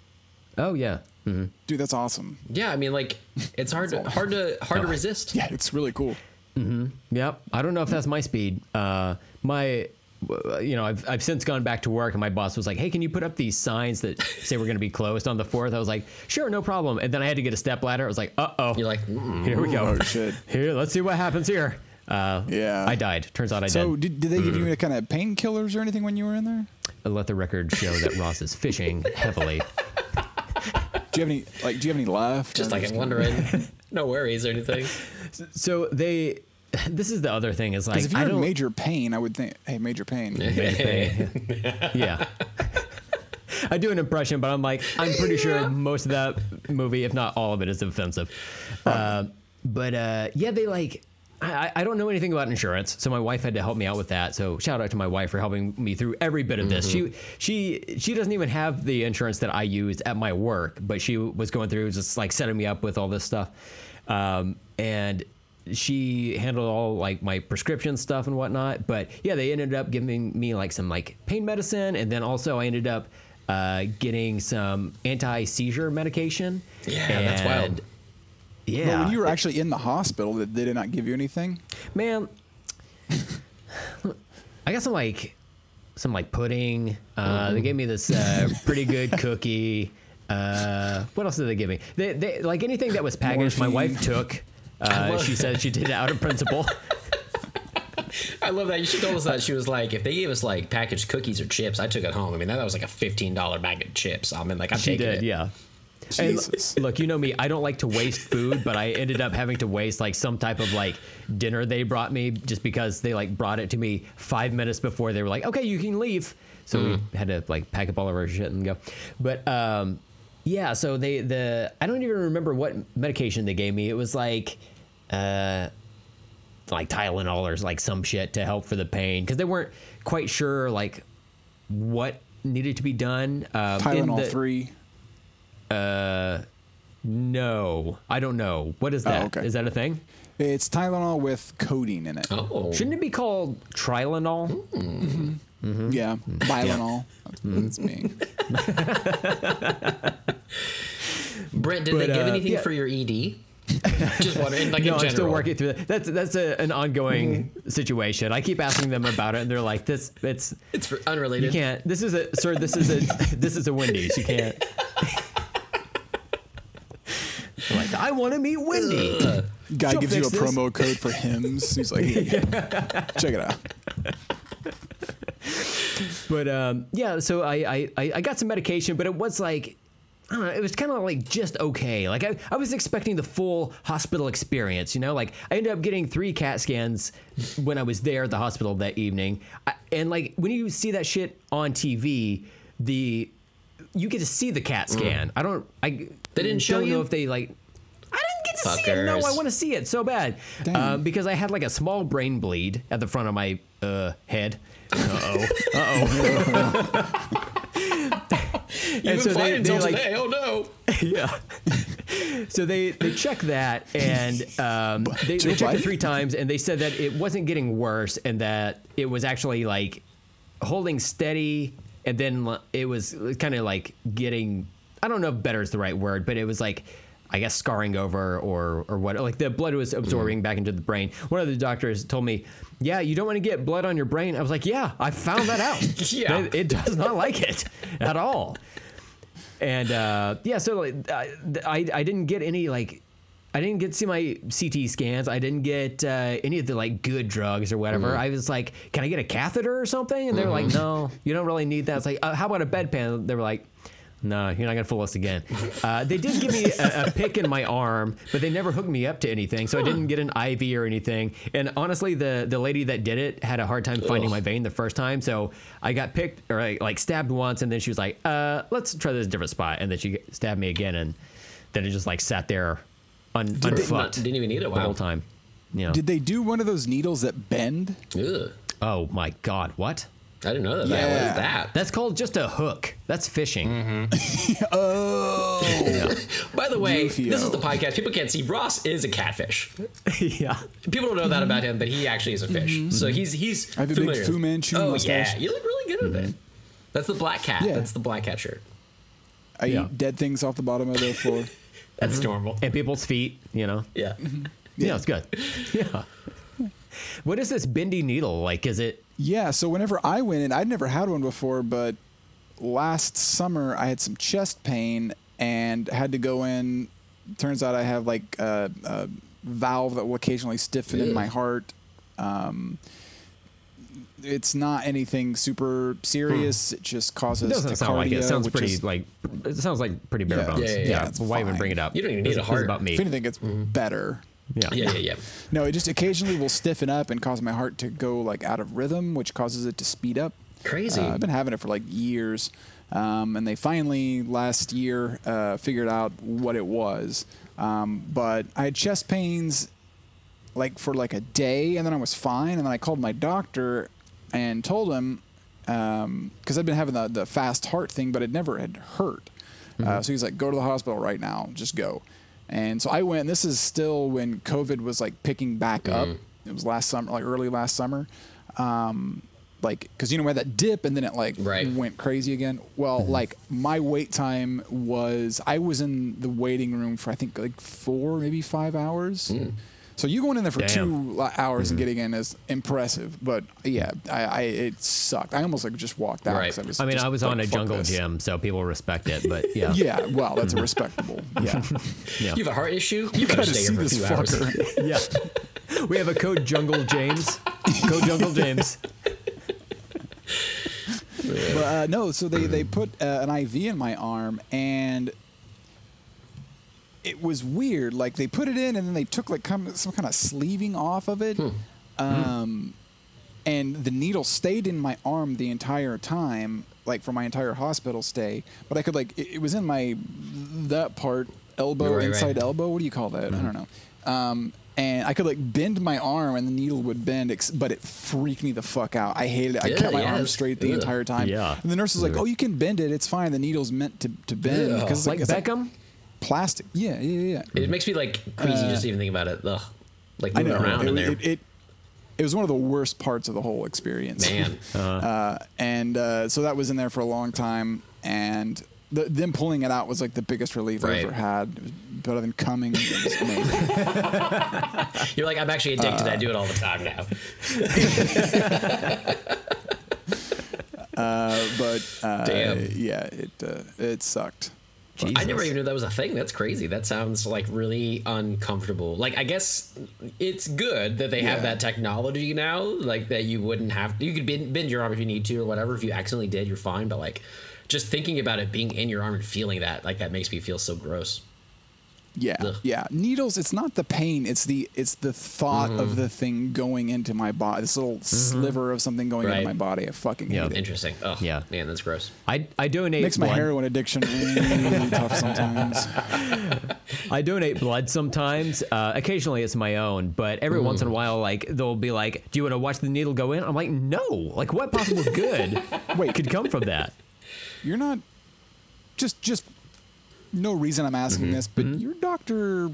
Oh yeah. Dude, that's awesome. Yeah, I mean, like, it's hard to, hard to, hard to resist. Yeah, it's really cool. Yep. I don't know if that's my speed. Uh, my, you know, I've, I've since gone back to work, and my boss was like, "Hey, can you put up these signs that say we're going to be closed on the 4th? I was like, "Sure, no problem." And then I had to get a step ladder. I was like, "Uh oh." You're like, Here we go. Oh, shit. Here, let's see what happens here. Uh, Yeah. I died. Turns out I So, did. So, did, did they give you any kind of painkillers or anything when you were in there? I let the record show that Ross is fishing heavily. Do you have any like? Do you have any left? just like I'm wondering. no worries or anything. So they, this is the other thing is like if you're in don't. major pain, I would think, hey, major pain. yeah. I do an impression, but I'm like, I'm pretty sure most of that movie, if not all of it, is offensive. Uh, but uh, yeah, they like. I, I don't know anything about insurance, so my wife had to help me out with that. So shout out to my wife for helping me through every bit of this. She she she doesn't even have the insurance that I use at my work, but she was going through just like setting me up with all this stuff, um, and she handled all like my prescription stuff and whatnot. But yeah, they ended up giving me like some like pain medicine, and then also I ended up uh, getting some anti seizure medication. Yeah, that's wild. And, But Yeah, when you were actually in the hospital, did they did not give you anything? man. I got some like some like pudding. Uh, They gave me this uh, pretty good cookie. Uh, what else did they give me? They, they like anything that was packaged. My wife took. Uh, she said she did it out of principle. I love that. She told us that she was like, if they gave us like packaged cookies or chips, I took it home. I mean, that was like a fifteen dollar bag of chips. I mean, like I'm She taking did, it. yeah. And Jesus. look, you know me. I don't like to waste food, but I ended up having to waste like some type of like dinner they brought me just because they like brought it to me five minutes before they were like, okay, you can leave. So we had to like pack up all of our shit and go. But um, yeah, so they the I don't even remember what medication they gave me. It was like uh, like Tylenol or like some shit to help for the pain because they weren't quite sure like what needed to be done. Um, Tylenol the- three. No, I don't know. What is that? Is okay. that a thing? It's Tylenol with codeine in it. Oh, Shouldn't it be called Trilenol? Yeah, Tylenol. Mm-hmm. That's me. Brent, did But, they give uh, anything yeah. for your ED? Just wondering, like No, in I'm general. still working through that. That's that's a, an ongoing situation. I keep asking them about it, and they're like, "This, it's It's for you can't. This is a sir. This is a this is a Wendy's. You can't." Like, I want to meet Wendy. Guy She'll gives you a this. promo code for Hims. He's like, "Here, check it out. But um, yeah, so I, I I I got some medication, but it was like. I don't know, it was kind of like just okay. Like I, I was expecting the full hospital experience, you know. Like I ended up getting three CAT scans when I was there at the hospital that evening, I, and like when you see that shit on TV, the you get to see the CAT scan. I don't. I They didn't show don't know you? if they like. I didn't get to see it. No, I want to see it so bad. Dang. Um, because I had like a small brain bleed at the front of my uh, head. Uh oh. Uh oh. You've been so they- fine they, until like- today. Oh no. yeah. so they they checked that and um, they, they checked it three times and they said that it wasn't getting worse and that it was actually like holding steady and then it was kind of like getting I don't know if better is the right word but it was like I guess scarring over or or what like the blood was absorbing back into the brain. One of the doctors told me, "Yeah, you don't want to get blood on your brain." I was like, "Yeah, I found that out. Yeah. it, it does not like it at all." and uh, yeah, so like, I, I I didn't get any like I didn't get to see my CT scans. I didn't get uh, any of the like good drugs or whatever. Mm-hmm. I was like, "Can I get a catheter or something?" And they were like, "No, you don't really need that." It's like, uh, "How about a bedpan?" They were like. No, you're not gonna fool us again. Uh, they did give me a, a pick in my arm, but they never hooked me up to anything, so I didn't get an IV or anything. And honestly, the the lady that did it had a hard time finding Ugh. my vein the first time, so I got picked or like, like stabbed once, and then she was like, uh, "Let's try this different spot," and then she stabbed me again, and then it just like sat there, un, Didn't, unfucked didn't even need it. the Wow. whole time. You know? Did they do one of those needles that bend? Ugh. oh my god, what? I didn't know that. What Yeah. is that? That's called just a hook. That's fishing. Mm-hmm. Oh, By the way, Rufio. this is the podcast. People can't see. Ross is a catfish. yeah. People don't know that about him, but he actually is a fish. So he's he's. Mm-hmm. I have a big familiar. Fu Manchu Oh mustache. yeah, you look really good with it. That's the black cat. Yeah. That's the black cat shirt. I Yeah. eat dead things off the bottom of the floor. That's normal. And people's feet, you know. Yeah. Yeah, it's good. Yeah. What is this bendy needle like? Is it? Yeah, so whenever I went in, I'd never had one before, but last summer I had some chest pain and had to go in. Turns out I have like a, a valve that will occasionally stiffen in my heart. Um, it's not anything super serious. It just causes It doesn't sound like it. It tachycardia, sounds which pretty is- like. It sounds like pretty bare Yeah. bones. Yeah, yeah, yeah. It's Why even bring it up? You don't even need This- a this is heart. about me. If anything, it's better. Yeah. Yeah, yeah, yeah. No, it just occasionally will stiffen up and cause my heart to go like out of rhythm, which causes it to speed up. Crazy. Uh, I've been having it for like years, um, and they finally last year uh, figured out what it was. Um, but I had chest pains like for like a day, and then I was fine. And then I called my doctor and told him because I'd been having the, the fast heart thing, but it never had hurt. Uh, so he's like, "Go to the hospital right now. Just go." And so I went. And this is still when COVID was like picking back up. Mm-hmm. It was last summer, like early last summer. Um, like, because you know, we had that dip, and then it like Right. went crazy again. Well, mm-hmm. like my wait time was I was in the waiting room for I think like four, maybe five hours. Mm. So you going in there for Damn. two li- hours and getting in is impressive, but yeah, I, I it sucked. I almost like just walked out. Right. 'cause was I mean, just I was like, on a jungle this." gym, so people respect it. But yeah, Yeah, well, that's a respectable. Yeah, yeah. You have a heart issue? You better gotta stay see here for a this few hours. fucker. yeah. We have a code Jungle James. Code Jungle James. but uh, no, so they they put uh, an IV in my arm and. It was weird. Like they put it in, and then they took like come, some kind of sleeving off of it, um, and the needle stayed in my arm the entire time, like for my entire hospital stay. But I could like it, it was in my that part elbow Right, right. inside elbow. What do you call that? I don't know. Um, and I could like bend my arm, and the needle would bend, ex- but it freaked me the fuck out. I hated it. I Yeah, kept my yeah, arm straight the ugh. entire time. Yeah. And the nurse was like, "Oh, you can bend it. It's fine. The needle's meant to, to bend because it's Like it's Beckham. Plastic. Yeah, yeah, yeah. It makes me like queasy just even thinking about it. Ugh. Like I moving know. around it, in there. It, it, it was one of the worst parts of the whole experience. Man. Uh, and uh, so that was in there for a long time, and the, them pulling it out was like the biggest relief I ever had. It was better than coming. It was amazing. You're like, I'm actually addicted. Uh, I do it all the time now. uh, but uh, Damn. yeah, it uh, it sucked. I never even knew that was a thing. That's crazy. That sounds like really uncomfortable. Like I guess it's good that they have that technology now. Like that you wouldn't have. You could bend, bend your arm if you need to or whatever. If you accidentally did, you're fine. But like, just thinking about it being in your arm and feeling that, like that makes me feel so gross. Yeah, Ugh. yeah. Needles. It's not the pain. It's the it's the thought Mm-hmm. of the thing going into my body. This little sliver of something going Right. into my body. I fucking Yeah. hate it. Interesting. Oh, Yeah. man, that's gross. I I donate Makes my blood. heroin addiction really tough sometimes. I donate blood sometimes. Uh, occasionally, it's my own, but every once in a while, like they'll be like, "Do you want to watch the needle go in?" I'm like, "No! Like, what possible good Wait. could come from that?" You're not just just no reason I'm asking mm-hmm. this, but mm-hmm. your doctor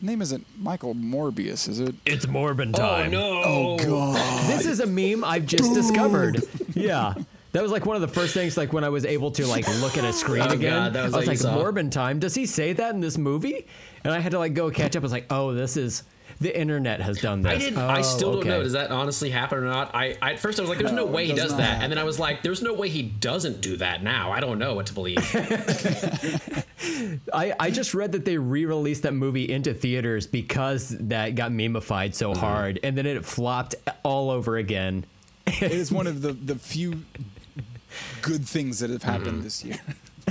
name isn't Michael Morbius, is it? It's Morbin oh, time. Oh no! Oh god. This is a meme I've just discovered. Yeah. That was like one of the first things, like when I was able to like look at a screen Oh, again. God, that was I was what you like. Morbin time. Does he say that in this movie? And I had to like go catch up. I was like, oh, this is the internet has done this. I didn't. I Oh, still don't know. Does that honestly happen or not? I, I at first I was like, "There's no, No, way it he does does not that," happen. and then I was like, "There's no way he doesn't do that." Now I don't know what to believe. I, I just read that they re-released that movie into theaters because that got memeified so Mm-hmm. hard, and then it flopped all over again. It is one of the the few good things that have happened this year.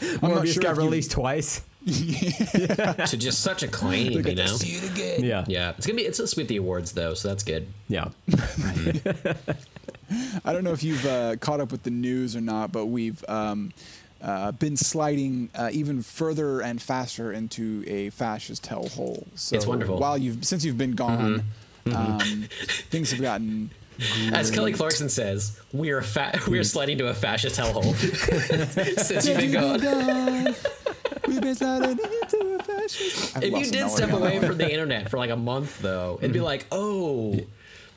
I'm not Morbius sure got if you- released twice. to just such acclaim, you Get to know. see it again. Yeah, Yeah, it's gonna be. It's a sweep the awards though, so that's good. yeah. I don't know if you've uh, caught up with the news or not, but we've um, uh, been sliding uh, even further and faster into a fascist hellhole. So It's wonderful. Mm-hmm. While you've since you've been gone, Um, things have gotten. As Kelly Clarkson says, we are fa- we are sliding to a fascist hellhole since you've been gone. We've been sliding into a fascist. I've If you did step on away from the internet for like a month, though, it'd be mm-hmm. like, oh,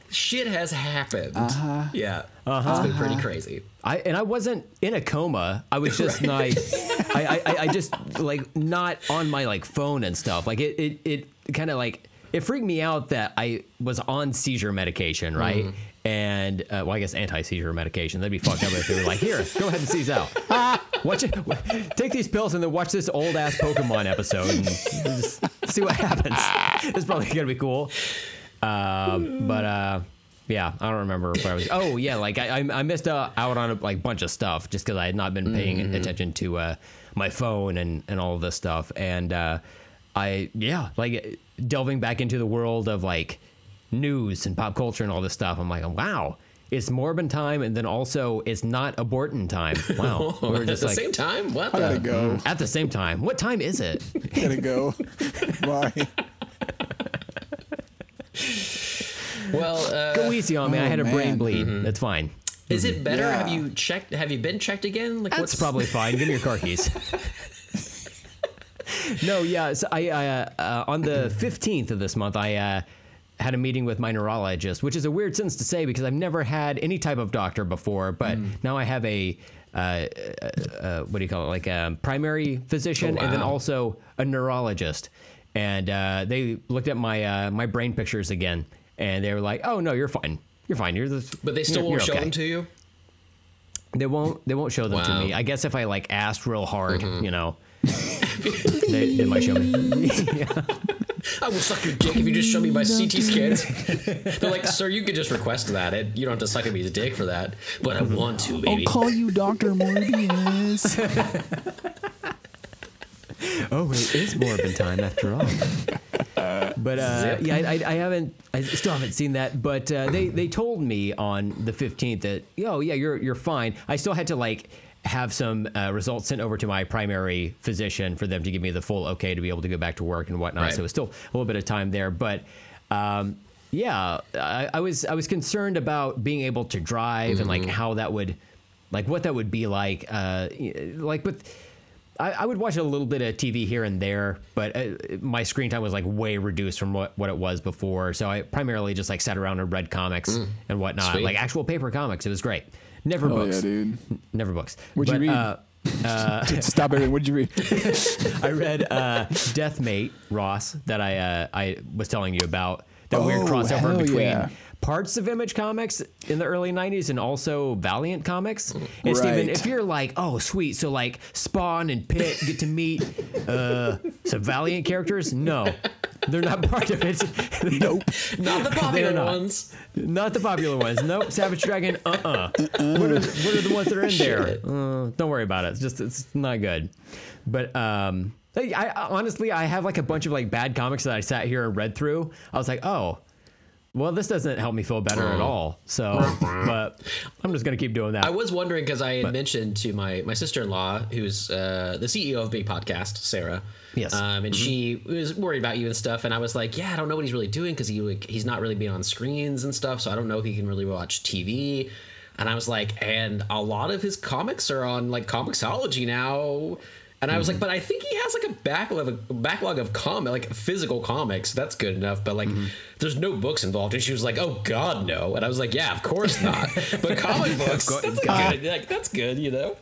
shit has happened. Uh-huh. Yeah, uh-huh. it's been pretty uh-huh. crazy. I and I wasn't in a coma. I was just like, I, I, I just like not on my like phone and stuff. Like it, it, it kind of like it freaked me out that I was on seizure medication, right? Mm-hmm. And uh, well, I guess anti seizure medication. That'd be fucked up if they were like, here, go ahead and seize out. Watch it. Take these pills and then watch this old ass Pokemon episode and just see what happens. It's probably gonna be cool. Um, but uh, yeah, I don't remember where I was. Oh yeah, like I, I I missed out out on a like bunch of stuff just because I had not been paying attention to uh, my phone and and all of this stuff. And uh, I yeah, like delving back into the world of like news and pop culture and all this stuff. I'm like, wow. It's Morbin time, and then also it's not abortin time. Wow, we were At the like same time, what I gotta the? go. at the same time. What time is it? Gotta go. Bye. Well, uh, Go easy on me. I oh, had a brain man. bleed. That's fine. is it better? Yeah. Have you checked? Have you been checked again? Like, That's probably fine. Give me your car keys. no, yeah. So I uh, uh, on the fifteenth of this month, I uh, had a meeting with my neurologist, which is a weird sentence to say because I've never had any type of doctor before, but now I have a. Uh, uh, uh, what do you call it? Like a primary physician, Oh, and then also a neurologist. And uh, they looked at my uh, my brain pictures again, and they were like, "Oh no, you're fine. You're fine. You're this." But they still won't show okay." them to you. They won't. They won't show them to me. I guess if I like asked real hard, you know, they, they might show me. I will suck your dick if you just show me my CT scans. They're like, sir, you could just request that. It, you don't have to suck at me dick for that. But I want to, baby. I'll call you Doctor Morbius. oh, it is Morbin time after all. But uh, yeah, I, I, I haven't. I still haven't seen that. But uh, they they told me on the fifteenth that oh yeah, you're you're fine. I still had to like have some uh, results sent over to my primary physician for them to give me the full okay to be able to go back to work and whatnot. Right. So it was still a little bit of time there, but. Um, yeah, I, I was I was concerned about being able to drive and like how that would, like what that would be like. Uh, like with, I, I would watch a little bit of TV here and there, but uh, my screen time was like way reduced from what, what it was before. So I primarily just like sat around and read comics and whatnot, Sweet. like actual paper comics. It was great. Never Oh books, yeah, dude. never books. What'd you read? Uh, Stop it. What'd you read? I read uh, Deathmate Ross that I uh, I was telling you about. That weird Oh, crossover between yeah. Parts of Image Comics in the early '90s and also Valiant Comics. And Steven, Right. if you're like, oh sweet, so like Spawn and Pitt get to meet uh, some Valiant characters, no, they're not part of it. Nope. Not the popular not. ones. Not the popular ones. Nope. Savage Dragon. Uh. uh What are what are the ones that are in there? Uh, don't worry about it. It's just it's not good. But um, I, I honestly I have like a bunch of like bad comics that I sat here and read through. I was like, oh. Well, this doesn't help me feel better at all. So, but I'm just gonna keep doing that. I was wondering because I had mentioned to my my sister in law, who's uh, the CEO of Big Podcast, Sarah. Yes. Um, and she was worried about you and stuff, and I was like, yeah, I don't know what he's really doing because he like, he's not really being on screens and stuff, so I don't know if he can really watch TV. And I was like, and a lot of his comics are on like Comixology now. And I was like, but I think he has like a backlog of a backlog of comic, like physical comics. That's good enough. But like, there's no books involved. And she was like, oh God, no. And I was like, yeah, of course not. But comic books, that's good. Like that's good, you know.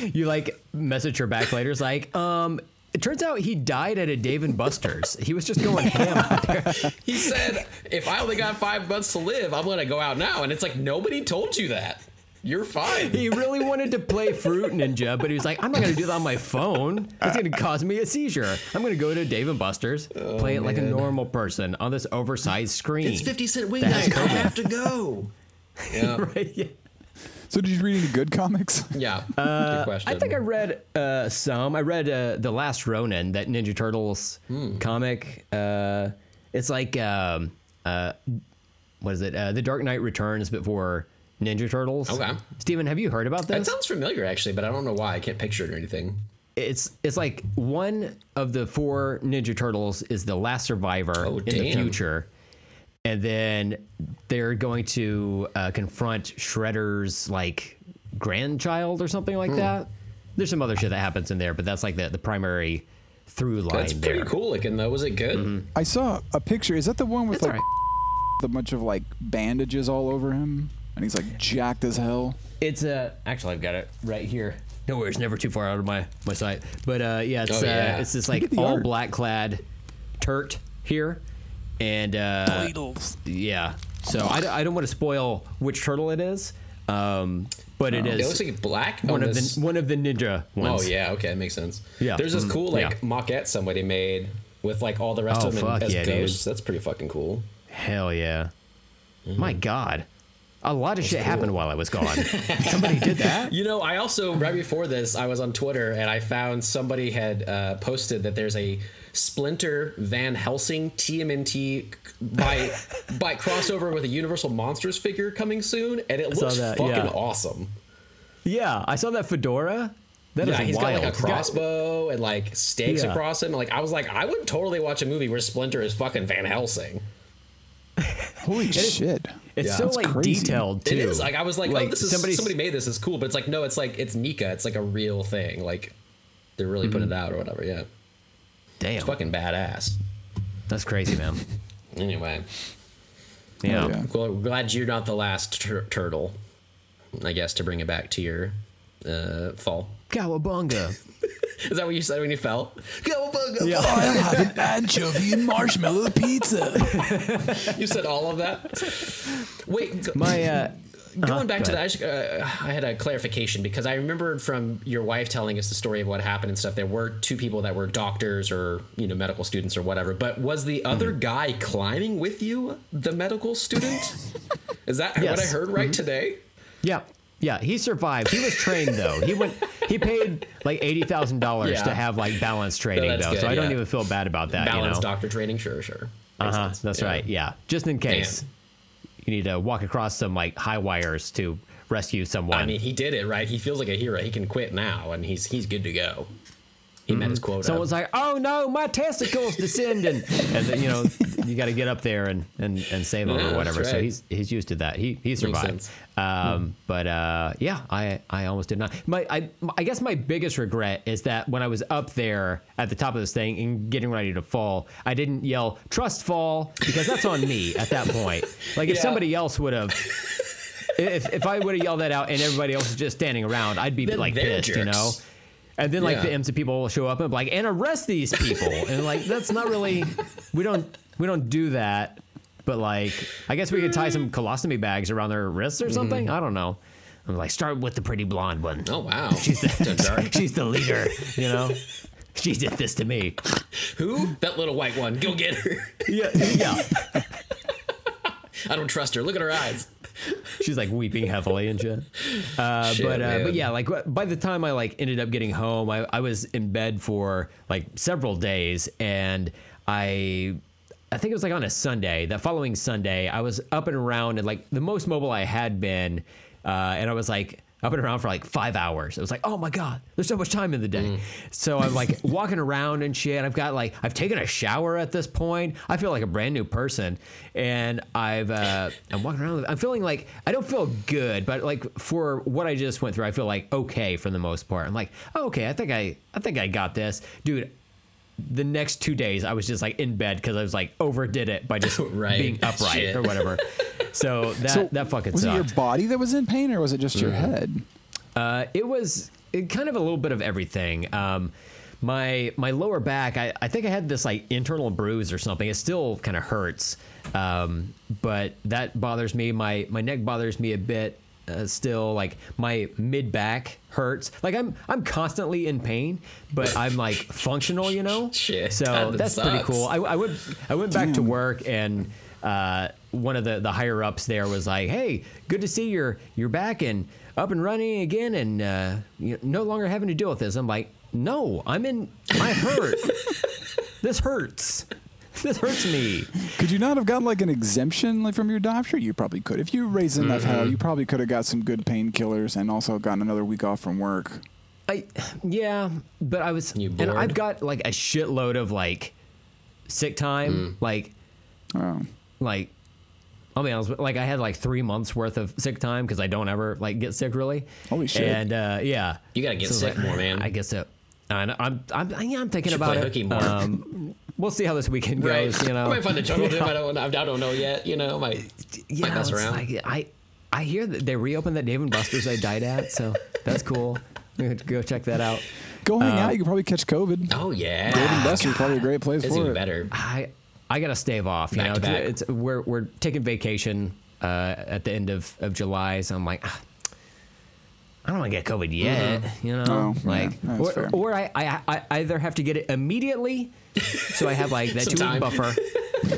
you like message her back later. It's like, um, it turns out he died at a Dave and Buster's. He was just going ham out there. He said, if I only got five months to live, I'm gonna go out now. And it's like nobody told you that. You're fine. He really wanted to play Fruit Ninja, but he was like, I'm not going to do that on my phone. It's going to cause me a seizure. I'm going to go to Dave and Buster's, play it like a normal person on this oversized screen. It's 50 cent wing night. I have to go. Yeah. Right, yeah. So did you read any good comics? Yeah. Good question. I think I read uh, some. I read uh, The Last Ronin, that Ninja Turtles comic. Uh, it's like, um, uh, what is it? Uh, the Dark Knight Returns before Ninja Turtles. Okay. Steven, have you heard about this? that this? sounds familiar actually, but I don't know why. I can't picture it or anything. it's it's like one of the four Ninja Turtles is the last survivor Oh, in the future, and then they're going to uh, confront Shredder's like grandchild or something Hmm. like that. There's some other shit that happens in there, but that's like the the primary through line That's pretty there. cool looking though. Was it good? I saw a picture. Is that the one with It's like alright. a bunch of like bandages all over him, and he's like jacked as hell? It's uh, actually I've got it right here. No worries, never too far out of my my sight. But uh, yeah, it's Oh, yeah. uh, it's this like all art. black clad Turt here, and uh, Yeah. So I, don't- I don't want to spoil which turtle it is, um, but it It is looks like black. one on of this- the one of the ninja ones. Oh yeah, okay, that makes sense. Yeah. There's this Mhm. cool like Yeah. maquette somebody made with like all the rest Oh, of them fuck as yeah, dude. ghosts. That's pretty fucking cool. Hell yeah. My God. A lot of shit cool. happened while I was gone. Somebody did that. You know, I also right before this, I was on Twitter and I found somebody had uh, posted that there's a Splinter Van Helsing TMNT by by crossover with a Universal Monsters figure coming soon, and it saw looks that, fucking yeah. awesome. Yeah, I saw that fedora. That is Yeah, he's got like a He's got- crossbow and like stakes Yeah. across him. Like I was like, I would totally watch a movie where Splinter is fucking Van Helsing. Holy shit! it's Yeah. so That's like crazy. detailed too. It is like I was like, oh, this is somebody's- somebody made this. It's cool, but it's like no, it's like it's NECA. It's like a real thing. Like they're really putting it Mm-hmm. out or whatever. Yeah, Damn, fucking badass. that's crazy, man. Anyway, Yeah. Oh, yeah. well, glad you're not the last tur- turtle. I guess to bring it back to your uh, fall. Cowabunga. Is that what you said when you fell? Cowabunga! Yeah. I'll have an anchovy and marshmallow pizza. You said all of that. Wait, go- My uh, going back go to that. I, just, uh, I had a clarification because I remembered from your wife telling us the story of what happened and stuff. There were two people that were doctors or you know medical students or whatever. But was the other Mm-hmm. guy climbing with you the medical student? Is that what I Yes. Mm-hmm. heard right today? Yeah. Yeah, he survived. He was trained though. He went. He paid like eighty thousand dollars to have like balance training that's though. good, so I don't even feel bad about that. Balance you know? doctor training, sure, sure. Uh huh. That's Yeah. right. Yeah. Just in case Damn. you need to walk across some like high wires to rescue someone. I mean, he did it right. He feels like a hero. He can quit now, and he's he's good to go. He met his quota. Mm-hmm. Someone's like, "Oh no, my testicles descending," and then, you know you got to get up there and, and, and save him Yeah, or whatever. So he's he's used to that. He he survived. Um, But uh, yeah, I I almost did not. My I I guess my biggest regret is that when I was up there at the top of this thing and getting ready to fall, I didn't yell "trust fall" because that's on me at that point. Like if Yeah. somebody else would have. If, if I would have yelled that out and everybody else was just standing around, I'd be Then like pissed, you know. And then like Yeah. the EMSA people will show up and be like, and arrest these people. and like that's not really we don't we don't do that. but like, I guess we could tie some colostomy bags around their wrists or Mm-hmm. something. I don't know. I'm like, start with the pretty blonde one. Oh wow. She's the, she's the leader, you know. She did this to me. Who? That little white one. Go get her. Yeah, yeah. I don't trust her. Look at her eyes. She's like weeping heavily and shit. Uh, Shit, but uh, but yeah, like by the time I like ended up getting home, I, I was in bed for like several days, and I I think it was like on a Sunday. That following Sunday, I was up and around and like the most mobile I had been, uh, and I was like up and around for like five hours. It was like, oh my god, there's so much time in the day. So I'm like walking around and shit. I've got like I've taken a shower at this point. I feel like a brand new person, and I've uh, I'm walking around. I'm feeling like I don't feel good, but like for what I just went through, I feel like okay for the most part. I'm like, oh, okay, I think I I think I got this, dude. The next two days, I was just like in bed because I was like overdid it by just Right. being upright Shit. or whatever. So that So that fucking was sucked. it your body that was in pain, or was it just your head? Uh, it was it kind of a little bit of everything. Um, my my lower back, I, I think I had this like internal bruise or something. It still kind of hurts, um, but that bothers me. My my neck bothers me a bit. Uh, still, like my mid back hurts. Like I'm I'm constantly in pain, but I'm like functional, you know. Shit, So God, that that's pretty cool. I, I went I went back to work and uh, one of the the higher ups there was like, "Hey, good to see you're you're back and up and running again, and uh, you're no longer having to deal with this." I'm like, "No, I'm in. I hurt. this hurts. This hurts me." Could you not have gotten like an exemption like from your doctor? You probably could. If you raised enough hell, Mm-hmm. you probably could have got some good painkillers and also gotten another week off from work. I yeah, but I was You and I've got like a shitload of like sick time, like Oh. like I'll be honest, like I had like three months worth of sick time because I don't ever like get sick really. Holy shit. And uh, yeah, You gotta get it's sick more, man. I guess so. And I'm I'm yeah, I'm thinking Should about play it. hooky more. Um, we'll see how this weekend Right. goes. You know, I might find a jungle gym. I don't. I don't know yet. You know, might yeah, might mess it's around. like, I I hear that they reopened that Dave and Buster's I died at, so that's cool. I'm gonna go check that out. Go hang out. You can probably catch COVID. Oh yeah. Dave and Buster's probably a great place It's for even it. better. I I gotta stave off. You Back know, to back. it's we're we're taking vacation uh, at the end of, of July, so I'm like, ah, I don't want to get COVID mm-hmm. yet. You know, yeah, like that's or, or I, I I either have to get it immediately, so I have like that two week buffer,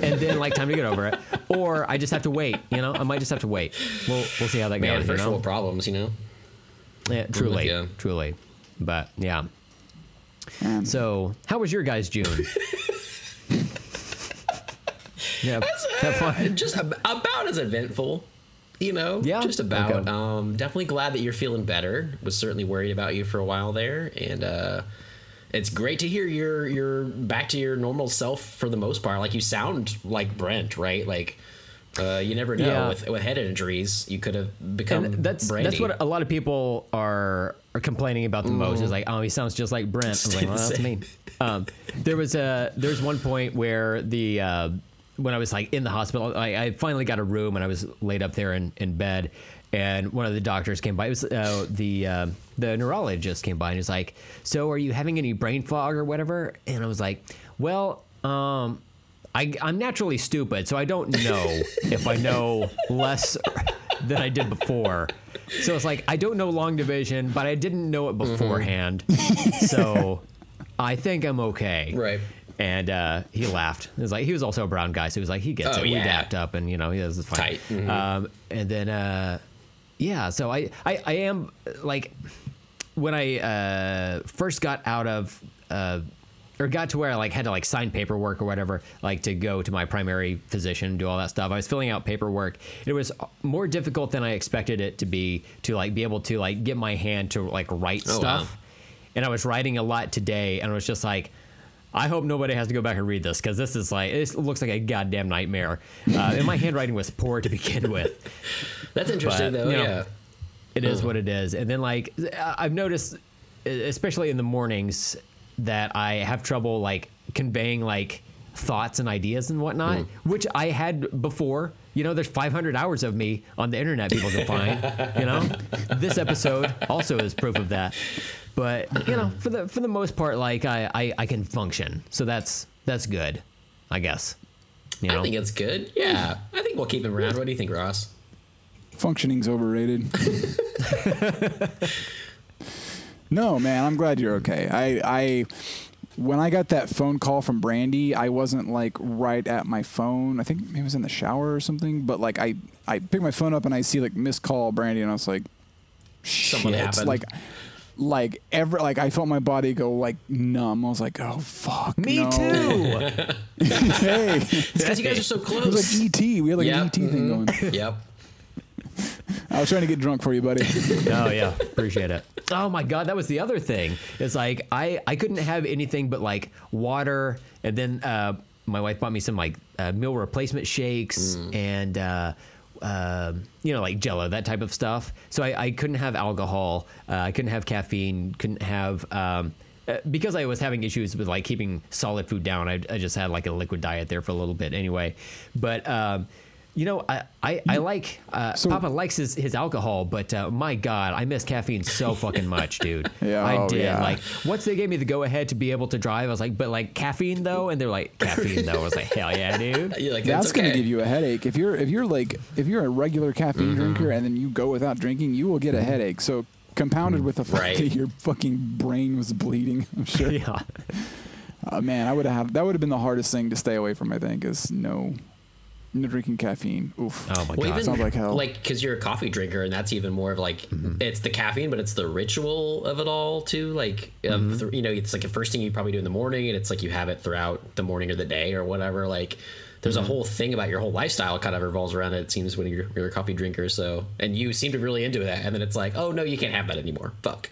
and then like time to get over it, or I just have to wait. You know, I might just have to wait. We'll we'll see how that Man, goes. You first know, world problems. You know. yeah, truly, ya. truly, but yeah. So, how was your guys' June? yeah, fun. Uh, just ab- about as eventful you know Yeah? just about Okay. um definitely glad that you're feeling better was certainly worried about you for a while there and uh it's great to hear you're you're back to your normal self for the most part like you sound like brent right like uh, you never know Yeah. with with head injuries you could have become and that's Brandy. that's what a lot of people are are complaining about the most is like oh he sounds just like Brent. I was like well that's me. Um, there was a there was one point where the uh, when I was like in the hospital I, I finally got a room and I was laid up there in, in bed and one of the doctors came by. It was uh, the uh, the neurologist came by and he's like, "So are you having any brain fog or whatever?" And I was like, "Well, um, I, I'm naturally stupid, so I don't know if I know less than I did before. So it's like I don't know long division, but I didn't know it beforehand. so I think I'm okay. Right. And uh, he laughed. It was like he was also a brown guy, so he was like he gets Oh, it. We dapped up, and you know he was fine. Tight. Mhm. Um, and then uh, yeah, so I, I I am like when I uh, first got out of uh, or got to where I like had to like sign paperwork or whatever, like to go to my primary physician, do all that stuff. I was filling out paperwork. It was more difficult than I expected it to be to like be able to like get my hand to like write Oh, stuff. wow. And I was writing a lot today, and I was just like. I hope nobody has to go back and read this because this is like it looks like a goddamn nightmare. Uh, and my handwriting was poor to begin with. that's interesting but, though you know, yeah It is what it is. And then like I've noticed, especially in the mornings, that I have trouble like conveying like thoughts and ideas and whatnot, which I had before. You know, there's 500 hours of me on the internet people can find. you know, this episode also is proof of that. But you know, for the for the most part, like I I, I can function, so that's that's good, I guess. You know? I think it's good. Yeah, I think we'll keep him around. What do you think, Ross? Functioning's overrated. no, man, I'm glad you're okay. I, I, when I got that phone call from Brandy, I wasn't like right at my phone. I think maybe it was in the shower or something. But like, I, I picked my phone up and I see like missed call Brandy, and I was like, Something shit. happened. Like, like ever, like I felt my body go like numb. I was like, oh fuck. Me no. too. hey, It's because you guys are so it was close. like ET. We had like Yeah. an ET thing going. yep. I was trying to get drunk for you, buddy. oh yeah, appreciate it. Oh my god, that was the other thing. It's like I I couldn't have anything but like water, and then uh, my wife bought me some like uh, meal replacement shakes and. Uh, uh, you know, like Jello, that type of stuff. So I, I couldn't have alcohol. Uh, I couldn't have caffeine. Couldn't have um, uh, because I was having issues with like keeping solid food down. I, I just had like a liquid diet there for a little bit anyway. But um, you know, I I, I like uh, So- Papa likes his, his alcohol, but uh, my God, I miss caffeine so fucking much, dude. Yeah, I oh, did. yeah. Like once they gave me the go ahead to be able to drive, I was like, but like caffeine though, and they're like caffeine though. I was like, hell yeah, dude. You're like, That's that's, gonna give you a headache. If you're if you're like if you're a regular caffeine drinker and then you go without drinking, you will get a headache. So compounded with the fact Right. that your fucking brain was bleeding, I'm sure. Yeah. Uh, man, I would have that would have been the hardest thing to stay away from. I think is no, no drinking caffeine. Oof. Oh my Well, God. even Sounds like hell. like because you're a coffee drinker, and that's even more of like mm-hmm. it's the caffeine, but it's the ritual of it all too. Like, of mm-hmm. the, you know, it's like the first thing you probably do in the morning, and it's like you have it throughout the morning or the day or whatever. Like, there's a mm-hmm. whole thing about your whole lifestyle kind of revolves around it. It seems when you're, you're a coffee drinker. So, and you seem to be really into that, and then it's like, oh no, you can't have that anymore. Fuck.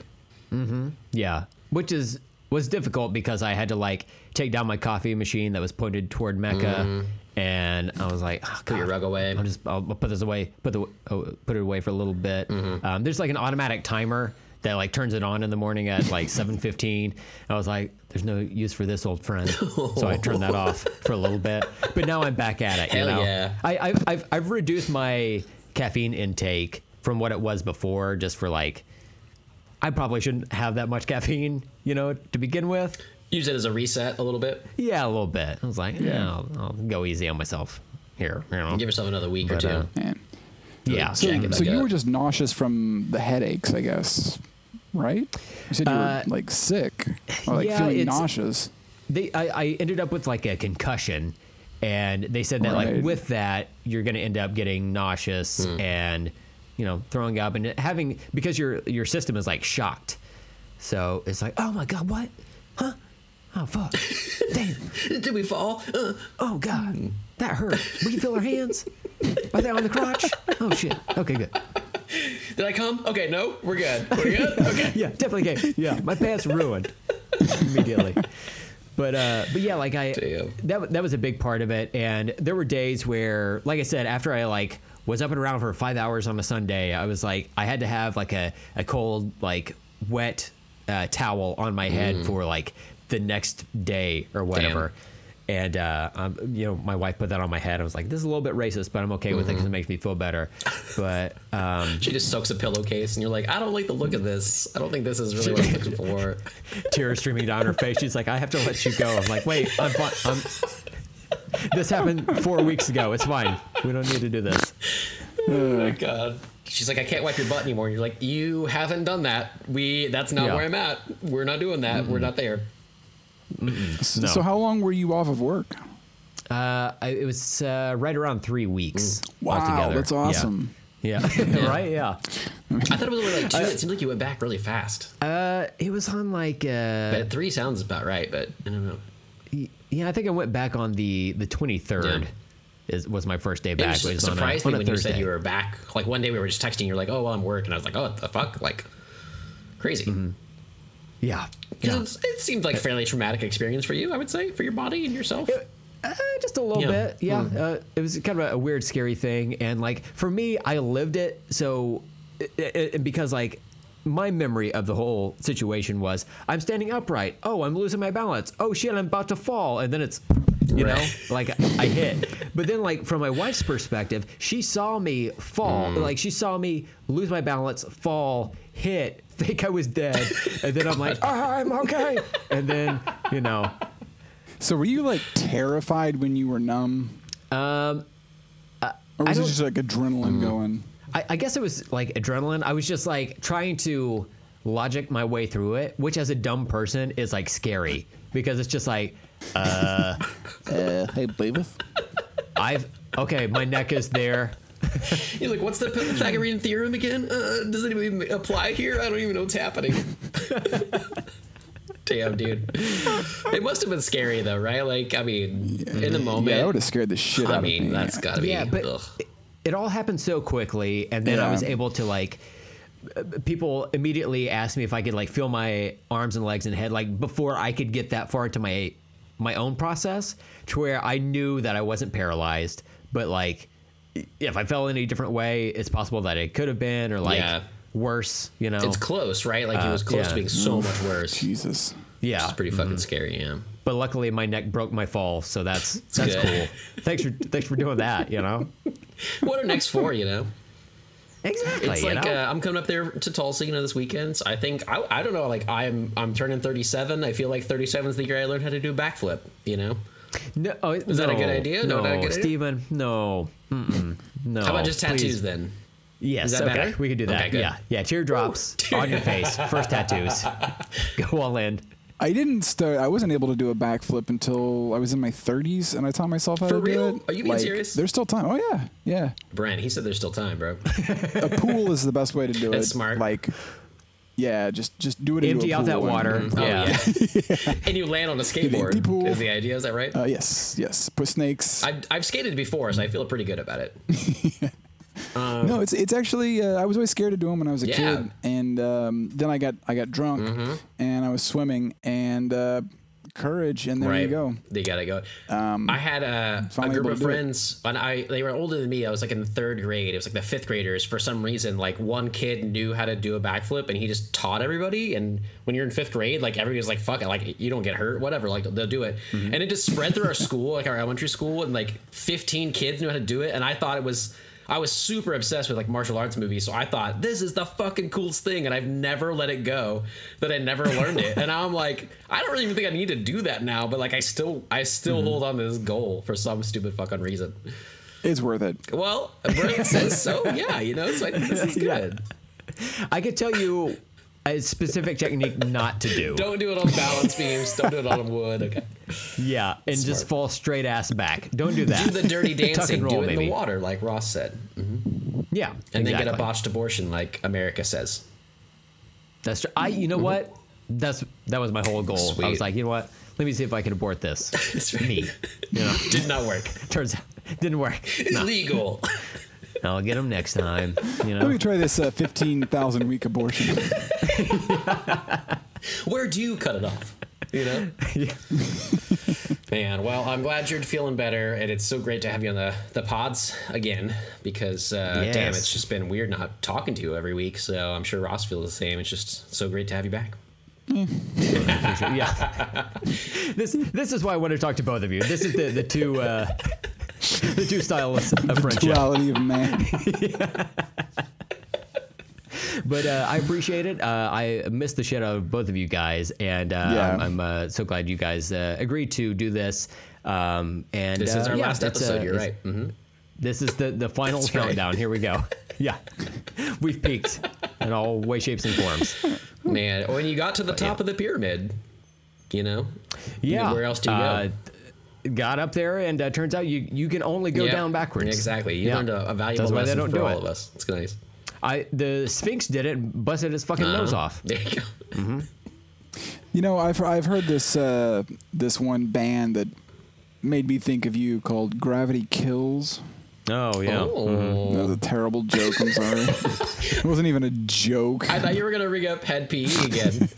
Yeah, which is was difficult because I had to like take down my coffee machine that was pointed toward Mecca, mm. and I was like, oh, Put your rug away. I'll just I'll put this away, put the oh, put it away for a little bit. Mm-hmm. Um, there's like an automatic timer that like turns it on in the morning at like 7:15. I was like, there's no use for this old friend, so I turned that off for a little bit. But now I'm back at it. You Hell know, yeah. I, I've, I've I've reduced my caffeine intake from what it was before, just for like. I probably shouldn't have that much caffeine, you know, to begin with. Use it as a reset a little bit. Yeah, a little bit. I was like, yeah, I'll, I'll go easy on myself here. You know? Give yourself another week or two. uh, Man. yeah. So, Jack so you were just nauseous from the headaches, I guess, right? You said you Uh, were like sick, or like yeah, feeling nauseous. They, I, I ended up with like a concussion, and they said that Right. like with that you're going to end up getting nauseous Hmm. and you know throwing up and having because your your system is like shocked. So it's like, oh my god, what? Huh? Oh fuck! Damn! Did we fall? Uh, Oh god, that hurt. We can feel our hands. Are they on the crotch? Oh shit. Okay, good. did I come? Okay, no, we're good. We're good. Okay. yeah, definitely gay. Yeah, my pants ruined immediately. But uh, but yeah, like I Damn. that that was a big part of it, and there were days where, like I said, after I like was up and around for five hours on a Sunday, I was like I had to have like a a cold like wet uh, towel on my head for like the next day or whatever. And uh, um, you know, my wife put that on my head. I was like, "This is a little bit racist, but I'm okay with it because it makes me feel better." But um, She just soaks a pillowcase, and you're like, I don't like the look of this. I don't think this is really what I'm looking for. tears streaming down her face. She's like, I have to let you go. I'm like, wait, I'm. I'm... This happened four weeks ago. It's fine. We don't need to do this. Oh my god. She's like, I can't wipe your butt anymore. And you're like, you haven't done that. We that's not Yeah. where I'm at. We're not doing that. We're not there. No. So how long were you off of work? Uh, it was uh, right around three weeks Wow, altogether. that's Yeah. awesome. Yeah, right. Yeah. I thought it was only like two. it seemed like you went back really fast. Uh, it was on like uh, But three sounds about right. But I don't know. Yeah. I think I went back on the the 23rd. Yeah. Is was my first day It back. just It was on a- surprised on me when you said you were back. Like one day we were just texting. You're like, oh, well, I'm working. And I was like, oh, what the fuck? Like, crazy. Mm-hmm. Yeah. Because yeah. it seemed like a fairly traumatic experience for you, I would say, for your body and yourself. Uh, just a little Yeah. bit, yeah. Uh, it was kind of a, a weird, scary thing, and like for me, I lived it. So, it, it, it- because like my memory of the whole situation was, I'm standing upright. Oh, I'm losing my balance. Oh shit, I'm about to fall, and then it's, you know, like I hit. But then, like from my wife's perspective, she saw me fall. Mm. Like she saw me lose my balance, fall, hit, think I was dead, and then I'm like, oh, I'm okay, and then you know. So were you like terrified when you were numb? Um, or was it just like adrenaline mm. going? I, I guess it was like adrenaline. I was just like trying to logic my way through it, which as a dumb person is like scary because it's just like Uh, hey, Beavis. I've okay, my neck is there. You're like, what's the Pythagorean theorem again? Uh, does it even apply here? I don't even know what's happening. Damn, dude. It must have been scary though, right? Like, I mean, in the moment. Yeah, that would have scared the shit I out mean, of me. that's gotta be. Yeah, but ugh. It, it all happened so quickly, and then I was able to like. uh, People immediately asked me if I could like feel my arms and legs and head like before I could get that far into my my own process to where I knew that I wasn't paralyzed, but like if I fell in a different way, it's possible that it could have been or like Yeah. worse, you know. It's close, right? Like, it was close yeah. to being so much worse. Jesus. yeah, It's pretty fucking scary, yeah. But luckily my neck broke my fall, so that's that's good. cool. thanks for thanks for doing that, you know. What are next for, you know? Exactly. It's you like know? uh, I'm coming up there to Tulsa, you know, this weekend. So I think I, I don't know. Like I'm I'm turning 37. I feel like 37 is the year I learned how to do a backflip. You know, No, oh, Is that a good idea? No, No, good idea? Steven, no, Mm-mm, no. how about just tattoos please. then? Yes, Is that okay, better? we could do that. Okay, yeah, yeah. Teardrops on your face, first tattoos. Go all in. I didn't start. I wasn't able to do a backflip until I was in my 30s, and I taught myself how For to real? do it. Are you being serious? There's still time. Oh yeah, yeah. Brent, he said there's still time, bro. A pool is the best way to do it. That's smart. Like, yeah, just just do it. into Empty a out that pool and- water. Oh yeah. yeah. and you land on a skateboard. empty pool. Is the idea? Is that right? Uh, yes, yes. Put snakes. I, I've skated before, so I feel pretty good about it. no, it's it's actually. Uh, I was always scared to do them when I was a Yeah. kid, and um, then I got I got drunk, Mm-hmm. and I was swimming, and uh, courage, and there right. you go. They gotta go. I had a, a group of to do it. friends, and I they were older than me. I was like in the third grade. It was like the fifth graders. For some reason, like one kid knew how to do a backflip, and he just taught everybody. And when you're in fifth grade, like everybody's like, "Fuck it!" Like you don't get hurt, whatever. Like they'll do it, Mm-hmm. and it just spread through our school, like our elementary school, and like 15 kids knew how to do it. And I thought it was. I was super obsessed with like martial arts movies, so I thought this is the fucking coolest thing, and I've never let it go that I never learned it. And now I'm like, I don't really even think I need to do that now, but like I still, I still mm-hmm. hold on to this goal for some stupid fucking reason. It's worth it. Well, Brent says so. Yeah, you know, so I think this is good. I could tell you a specific technique not to do. Don't do it on balance beams. Don't do it on wood. Okay. yeah, and just fall straight ass back. Don't do that. Do the dirty dancing. and roll, do it in the water, like Ross said, Yeah, and then get a botched abortion, like America says. That's true. I. You know what? That's that was my whole goal. Sweet. I Mm-hmm. Was like, you know what? Let me see if I can abort this. Me. You know, Did not work. turns out didn't work. No, Illegal. I'll get them next time. You Let me try this uh, 15,000 week abortion. Where do you cut it off? You know? Man, well, I'm glad you're feeling better, and it's so great to have you on the, the pods again because, uh, damn, it's just been weird not talking to you every week. So I'm sure Ross feels the same. It's just so great to have you back. yeah. this this is why I want to talk to both of you. This is the the two uh, the two styles of friendship. Duality of man. But uh, I appreciate it. Uh, I missed the shit out of both of you guys, and uh, Yeah. I'm, I'm uh, so glad you guys uh, agreed to do this. Um, and This uh, is our yeah, last it's, uh, episode. you're it's- right. hmm This is the the final That's right. countdown. Here we go. Yeah, we've peaked in all way, shapes, and forms. Man, when you got to the top yeah. of the pyramid, you know? Yeah. Where else do you uh, go? Got up there, and uh, turns out you you can only go Yeah, down backwards. Exactly. You Yeah. learned a, a valuable That's why they lesson don't for do all it. of us. It's nice. I the Sphinx did it, and busted his fucking nose Uh-huh. off. There you go. You know, I've I've heard this uh, this one band that made me think of you called Gravity Kills. Oh yeah. Oh. That was a terrible joke. I'm sorry. it wasn't even a joke. I thought you were gonna ring up Hed PE again.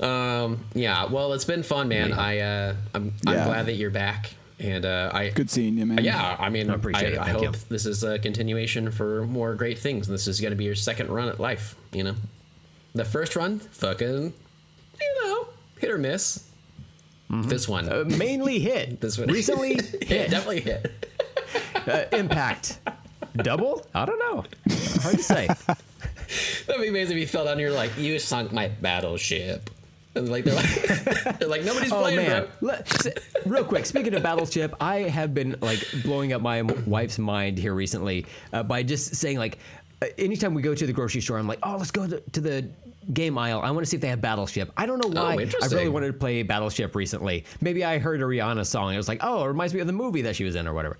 Um, yeah. Well, it's been fun, man. I uh, I'm I'm Yeah. glad that you're back, and uh, I Good seeing you, man. yeah. I mean, I I, it. I hope you. this is a continuation for more great things. This is gonna be your second run at life. You know, the first run, fucking, you know, hit or miss. This one, Uh, mainly hit. this one, recently hit, hit. definitely hit. Uh, impact. Double? I don't know. Hard to say. That'd be amazing if you fell down. and You're like, you sunk my battleship. And like they're like, they're like nobody's Oh playing, man! bro. Let- s- real quick, speaking of Battleship, I have been like blowing up my wife's mind here recently uh, by just saying like, uh, anytime we go to the grocery store, I'm like, oh, let's go to, to the game aisle. I want to see if they have Battleship. I don't know Oh, why. I really interesting. wanted to play Battleship recently. Maybe I heard a Rihanna song. and It was like, oh, it reminds me of the movie that she was in or whatever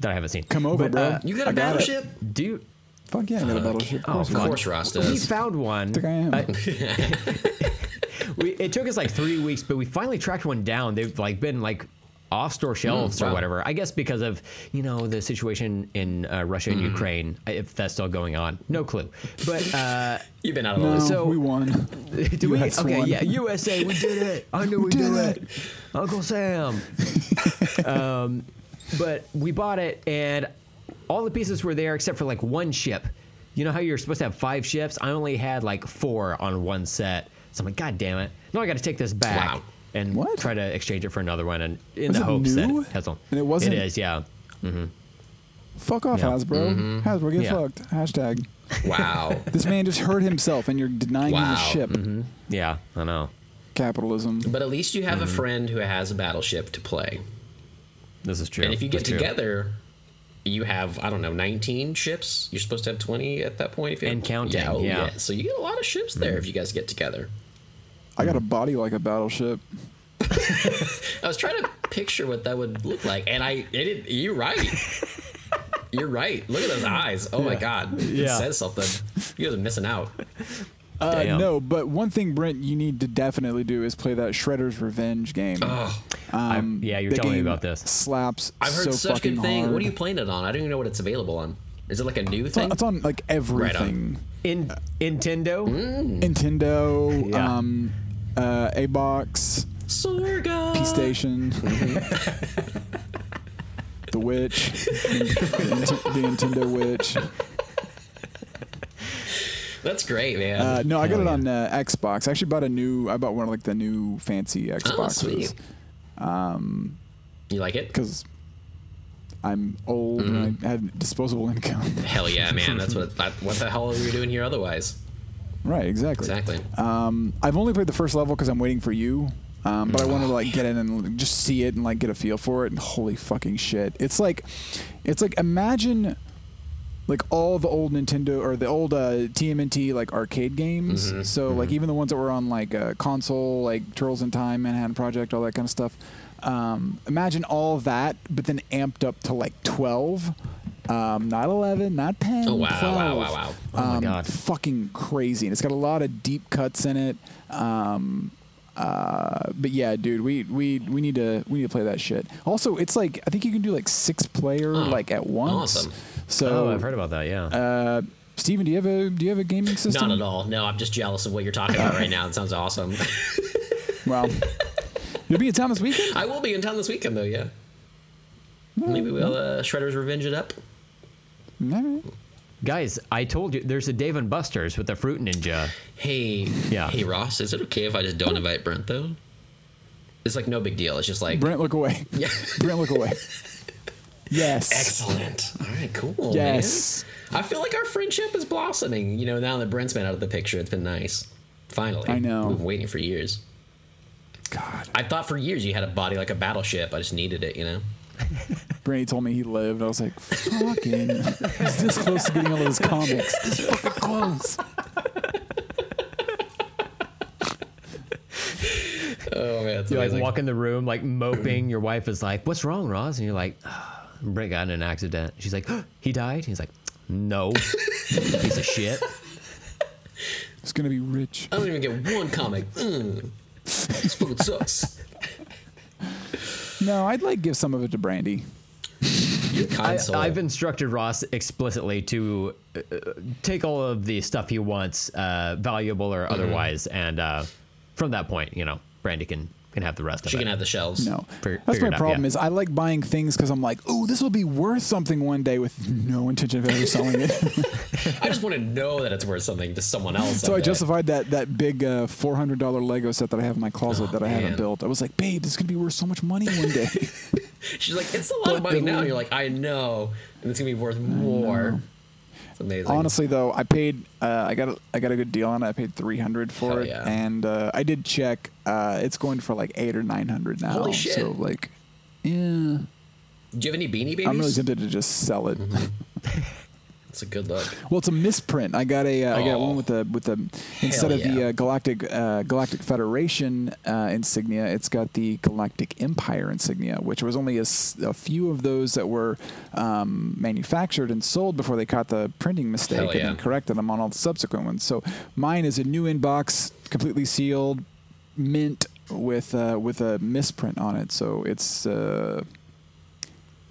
that I haven't seen. Come over, But, bro. uh, You got a I got battleship? do you? Fuck yeah, I got a battleship. Of Oh, course, Of we do. course, Ross We does. found one. I think I am. we, it took us like three weeks, but we finally tracked one down. They've like been like off store shelves or wow. whatever. I guess because of you know the situation in uh, Russia and Ukraine, if that's still going on. No clue. But uh, You've been out of the No, list. So- we won. do we? US Okay, won. yeah, USA, we did it. I knew we, did did it. it. Uncle Sam. um, but we bought it, and all the pieces were there except for like one ship. You know how you're supposed to have five ships? I only had like four on one set. So I'm like, God damn it! Now I got to take this back Wow. and What? try to exchange it for another one, and in Was the hopes new? that it has one. And it wasn't- It is, yeah. Mm-hmm. Fuck off, Yeah. Hasbro. Mm-hmm. Hasbro, get Yeah. fucked. Hashtag. Wow. This man just hurt himself, and you're denying him the Wow. ship. Mm-hmm. Yeah, I know. Capitalism. But at least you have a friend who has a battleship to play. This is true. And if you get That's true. Together, you have I don't know 19 ships. You're supposed to have 20 at that point if you And counting, Yeah, oh, yeah. So you get a lot of ships there hmm. if you guys get together. I got a body like a battleship. I was trying to picture what that would look like, and I it, you're right. You're right. Look at those eyes. Oh my god. It Yeah. says something. You guys are missing out. Uh, Damn. no, but one thing, Brent, you need to definitely do is play that Shredder's Revenge game. Oh, Um, yeah, you're telling me about this. Slaps. I've heard so such fucking good things. hard. What are you playing it on? I don't even know what it's available on. Is it like a new It's on, thing? it's on like everything. in Nintendo. Mm. Nintendo, Yeah. um, uh, A box, Sorga. P Station, the Witch, the, Nint- the Nintendo Witch. That's great, man. Uh, no, I got Hell it yeah. on uh, Xbox. I actually bought a new. I bought one of like the new fancy Xboxes. oh, Xboxes sweet. you like it? because I'm old and Mm-hmm. I had disposable income. Hell yeah, man. That's what. That, what the hell are we doing here otherwise? right, exactly. Exactly. Um, I've only played the first level because I'm waiting for you. Um, but I wanted to like get in and just see it and like get a feel for it. And holy fucking shit! It's like, it's like imagine, like all the old Nintendo or the old uh, TMNT like arcade games. Mm-hmm. So like even the ones that were on like uh, console, like Turtles in Time, Manhattan Project, all that kind of stuff. Um, imagine all that, but then amped up to like twelve. Um, not 11, not 10. Oh, wow, 12. wow, wow, wow. Oh my Um, God. Fucking crazy. And it's got a lot of deep cuts in it. Um, uh, but yeah, dude, we, we we need to we need to play that shit. Also, it's like I think you can do like six player Oh, like at once. awesome. So Oh, I've heard about that. Yeah. uh, Steven, do you have a do you have a gaming system? Not at all. No, I'm just jealous of what you're talking about right now. It sounds awesome. Well, you'll be in town this weekend. I will be in town this weekend, though. Yeah. Maybe we'll uh, Shredder's Revenge it up. All right. Guys, I told you there's a Dave and Buster's with the Fruit Ninja. Hey, Yeah. hey Ross, is it okay if I just don't invite Brent though? It's like no big deal. It's just like Brent, look away. yeah. Brent, look away. Yes. Excellent. All right, cool. Yes. Man. I feel like our friendship is blossoming. You know, now that Brent's been out of the picture, it's been nice. Finally. I know. We've been waiting for years. God. I thought for years you had a body like a battleship. I just needed it, you know? Brent told me he lived. I was like, fucking. He's this close to getting all of his comics. This fucking close. Oh, man. It's You like amazing. walk in the room like moping. Your wife is like, "What's wrong, Ross?" And you're like, "Ah, "Brent got in an accident." She's like, "He died." He's like, "No, piece of shit." He's gonna be rich. I don't even get one comic. Mm. This food sucks. No, I'd like give some of it to Brandy. You're kind I, soul. I've instructed Ross explicitly to uh, take all of the stuff he wants, uh, valuable or otherwise, and uh, from that point, you know, Brandy can can have the rest of she can have the shells. No, Fig- that's my it out, problem. yeah. Is I like buying things because I'm like, oh, this will be worth something one day, with no intention of ever selling it. I just want to know that it's worth something to someone else. so I someday. justified that that big uh, four hundred dollar Lego set that I have in my closet Oh, that I haven't built. I was like, babe, this is gonna be worth so much money one day. She's like, it's a lot of money now. And you're like, I know. And it's going to be worth more. It's amazing. Honestly, though, I paid. Uh, I got. A, I got a good deal on it. I paid three hundred for Hell it, yeah. and uh, I did check. Uh, it's going for like eight or nine hundred now. Holy shit. So like, yeah, Do you have any beanie babies? I'm really tempted to just sell it. Mm-hmm. It's a good look. Well, it's a misprint. I got a. Uh, I got Oh. one with the with the instead of the uh, Galactic uh, Galactic Federation uh, insignia, it's got the Galactic Empire insignia, which was only a few of those that were um, manufactured and sold before they caught the printing mistake Hell and yeah. then corrected them on all the subsequent ones. So mine is a new inbox, completely sealed, mint with uh, with a misprint on it. So it's.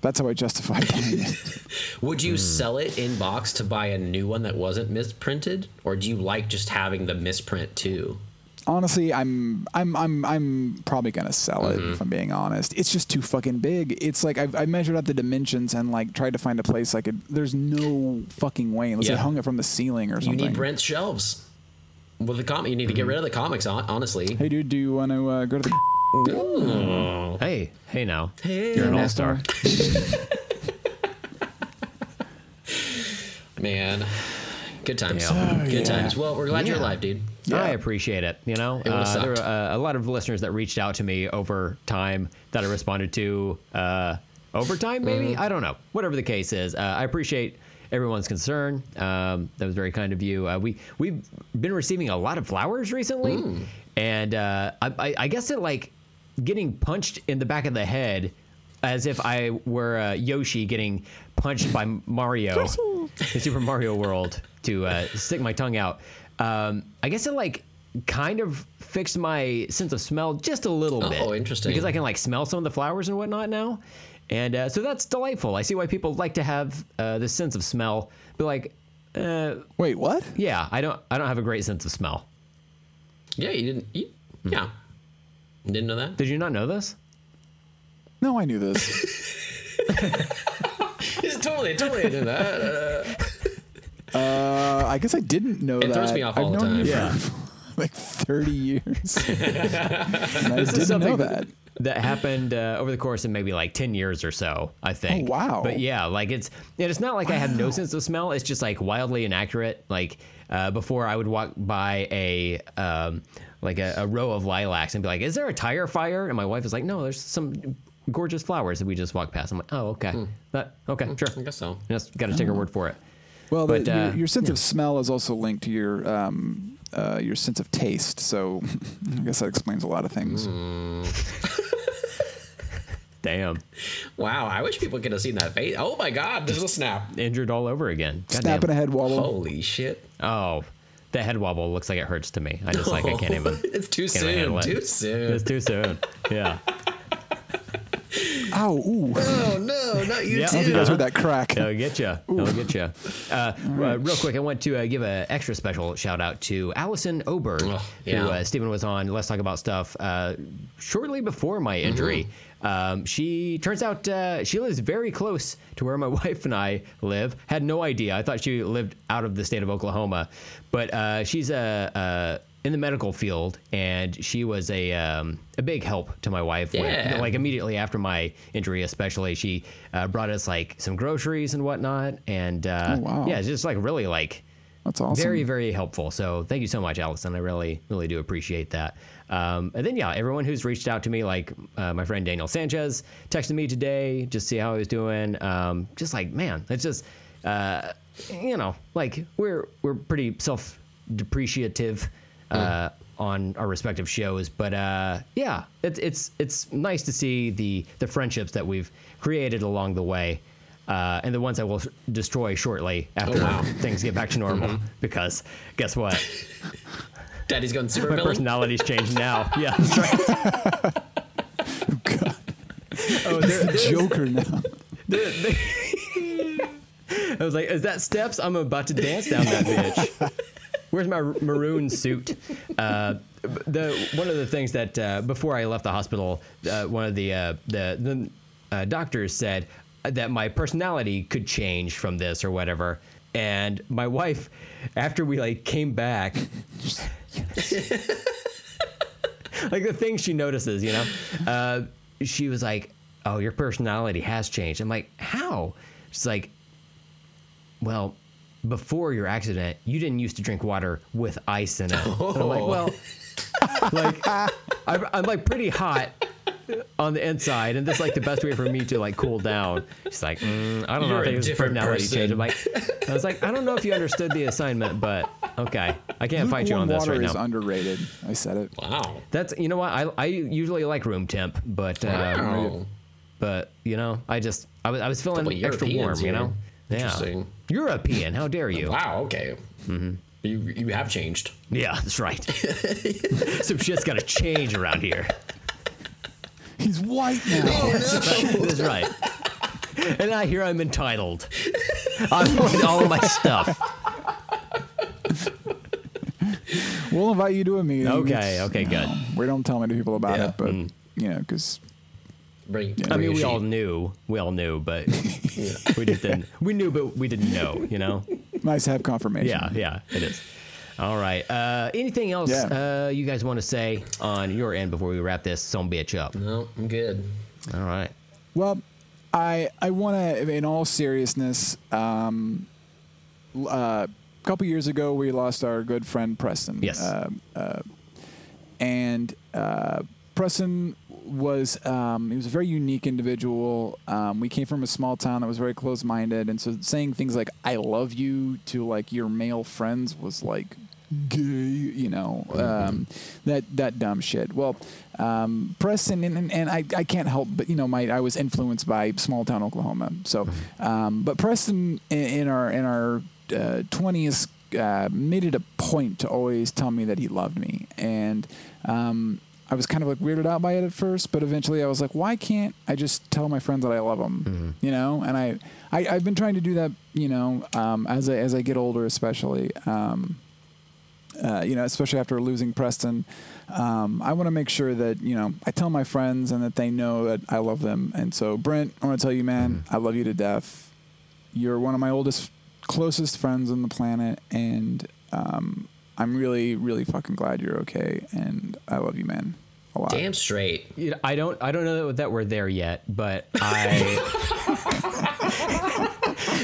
That's how I justify buying it. Would Hmm. you sell it in box to buy a new one that wasn't misprinted, or do you like just having the misprint too? honestly, I'm I'm I'm I'm probably gonna sell it if I'm being honest. It's just too fucking big. It's like I've, I measured out the dimensions and like tried to find a place I could. There's no fucking way unless I hung it from the ceiling or something. You need Brent's shelves. With the comic, you need to get rid of the comics. Honestly, Hey, dude, do you want to uh, go to the? Hey, hey now. Hey, You're an all star. man, good times. Yeah. Good yeah. times. Well, we're glad you're alive, dude. I appreciate it. You know, It uh, there were uh, a lot of listeners that reached out to me over time that I responded to uh, over time, maybe. Mm-hmm. I don't know. Whatever the case is, uh, I appreciate everyone's concern. Um, that was very kind of you. Uh, we we've been receiving a lot of flowers recently, Mm. and uh, I, I, I guess it like getting punched in the back of the head. As if I were uh, Yoshi getting punched by Mario in Super Mario World to uh, stick my tongue out. Um, I guess it like kind of fixed my sense of smell just a little Oh, bit. Oh, interesting. Because I can like smell some of the flowers and whatnot now, and uh, so that's delightful. I see why people like to have uh, this sense of smell. But like, uh, Wait, what? yeah, I don't, I don't have a great sense of smell. Yeah, you didn't. You, yeah, didn't know that. Did you not know this? No, I knew this. It's totally, totally didn't that. uh, I guess I didn't know It that. throws me off I've the known you time. for like 30 years. and I This didn't know that. that happened uh, over the course of maybe like 10 years or so i think Oh, wow. but yeah like it's and it's not like i have no sense of smell it's just like wildly inaccurate like uh, before i would walk by a um, like a, a row of lilacs and be like is there a tire fire and my wife is like no there's some gorgeous flowers that we just walked past i'm like oh okay that okay sure I guess so. just gotta take her word for it Well, the, uh, your, your sense of smell is also linked to your um, uh, your sense of taste. So I guess that explains a lot of things. Mm. damn Wow, I wish people could have seen that face. Oh my God, there's a snap. injured all over again God Snapping a damn. head wobble. Holy shit! oh the head wobble looks like it hurts to me i just like i can't even It's too Can't even soon. it. Too soon. It's too soon. Yeah. Ow! Ooh! I Oh no, not you Yeah. don't know if you too. guys heard that crack. It'll get you. It'll get you. Uh, uh, real quick, I want to uh, give an extra special shout out to Allison Oberg, Oh, yeah. who uh, Steven was on. Let's talk about stuff uh, shortly before my injury. Um, she turns out uh, she lives very close to where my wife and I live. Had no idea. I thought she lived out of the state of Oklahoma, but uh, she's a. Uh, in the medical field, and she was a um, a big help to my wife. when- Yeah. like immediately after my injury, especially, she uh, brought us like some groceries and whatnot, and uh, Oh, wow. yeah, it's just like really like That's awesome. very very helpful. So thank you so much, Allison. I really really do appreciate that. Um, and then yeah, everyone who's reached out to me, like uh, my friend Daniel Sanchez, texted me today just to see how I was doing. Um, just like man, it's just uh, you know like we're we're pretty self depreciative. Uh, on our respective shows, but uh, yeah, it's it's it's nice to see the the friendships that we've created along the way, uh, and the ones that will destroy shortly after wow. things get back to normal. Mm-hmm. Because guess what? Daddy's going super My villain. personality's changed now. Yeah, that's right. God, Oh, there, the Joker now. there, there- I was like, is that steps? I'm about to dance down that bitch. Where's my maroon suit? Uh, the one of the things that uh, before I left the hospital, uh, one of the uh, the the uh, doctors said that my personality could change from this or whatever. And my wife, after we like came back, like the things she notices, you know, uh, she was like, "Oh, your personality has changed." I'm like, "How?" She's like, "Well, before your accident, you didn't used to drink water with ice in it. And I'm like, well, like I'm, I'm like pretty hot on the inside, and this is like the best way for me to like cool down. She's like, mm, I don't know You're if a it was different personality person. change. I'm like, I was like, I don't know if you understood the assignment, but okay, I can't fight you on this water right is now. underrated. I said it. Wow. That's you know what I I usually like room temp, but uh, Wow. but you know I just I was I was feeling Couple extra warm, Europeans you know. Yeah. Interesting. European, how dare you? Wow. Okay. Mm-hmm. You you have changed. Yeah, that's right. Some shit's got to change around here. He's white now. That's right. And I hear I'm entitled. I want all of my stuff. we'll invite you to a meeting. Okay, It's, okay, you good. know, we don't tell many people about Yeah. it, but Mm. you know, because Bring. I bring mean, a we sheet. all knew. We all knew, but we just didn't. We knew, but we didn't know. You know? nice to have confirmation. Yeah, yeah, it is. All right. Uh, anything else Yeah. uh, you guys want to say on your end before we wrap this some bitch up? No, I'm good. All right. Well, I I want to, in all seriousness, um, uh, a couple years ago we lost our good friend Preston. Yes. Uh, uh, and uh, Preston was um, he was a very unique individual. Um, we came from a small town that was very close-minded, and so saying things like "I love you" to like your male friends was like gay, you know, um, that that dumb shit. Well, um, Preston and, and, and I, I can't help but you know my I was influenced by small town Oklahoma. So, um, but Preston in, in our in our twenties uh, made it a point to always tell me that he loved me, and um, I was kind of like weirded out by it at first, but eventually I was like, why can't I just tell my friends that I love them? You know, and I, I I've been trying to do that, you know, um, as I as I get older, especially. Um, uh, you know, especially after losing Preston, um, I want to make sure that you know I tell my friends and that they know that I love them. And so, Brent, I want to tell you, man, I love you to death. You're one of my oldest, closest friends on the planet, and um, I'm really, really fucking glad you're okay. And I love you, man, a lot. Damn straight. You I don't. I don't know that we're there yet, but I.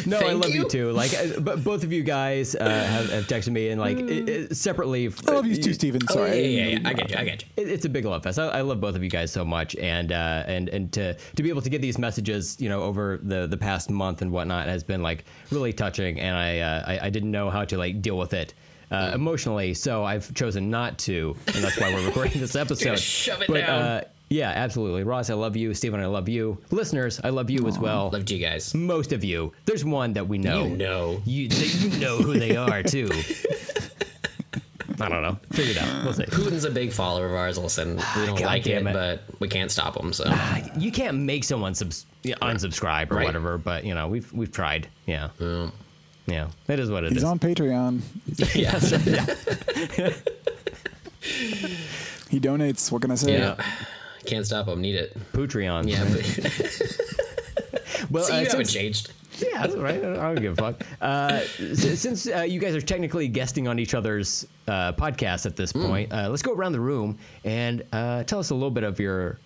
no, I love you. you. too. Like, uh, but both of you guys uh, have, have texted me and like it, it, separately. I love you too, Steven. Oh, Sorry. yeah, I yeah, yeah, yeah. I get you. I get you. it, it's a big love fest. I, I love both of you guys so much, and uh, and and to to be able to get these messages, you know, over the the past month and whatnot has been like really touching, and I uh, I, I didn't know how to like deal with it. Uh, emotionally, so I've chosen not to, and that's why we're recording this episode. shove it but, down. Uh, yeah, absolutely, Ross, I love you. Steven, I love you. Listeners, I love you as well. Loved you guys. Most of you. There's one that we know. You know. You, you know who they are too. I don't know. Figure it out. We'll see. Putin's a big follower of ours. Listen, we ah, don't God like damn it, it. but we can't stop him. So ah, you can't make someone subs- yeah, unsubscribe or Right. whatever, but you know we've we've tried. Yeah, yeah, it is what it is. He's on Patreon. yeah, He donates. What can I say? yeah. Can't stop them. Need it. Patreon. Yeah. Well, see, uh, you haven't since, changed. yeah, that's right. I don't give a fuck. Uh, since uh, you guys are technically guesting on each other's uh, podcasts at Hmm. this point, uh, let's go around the room and uh, tell us a little bit of your.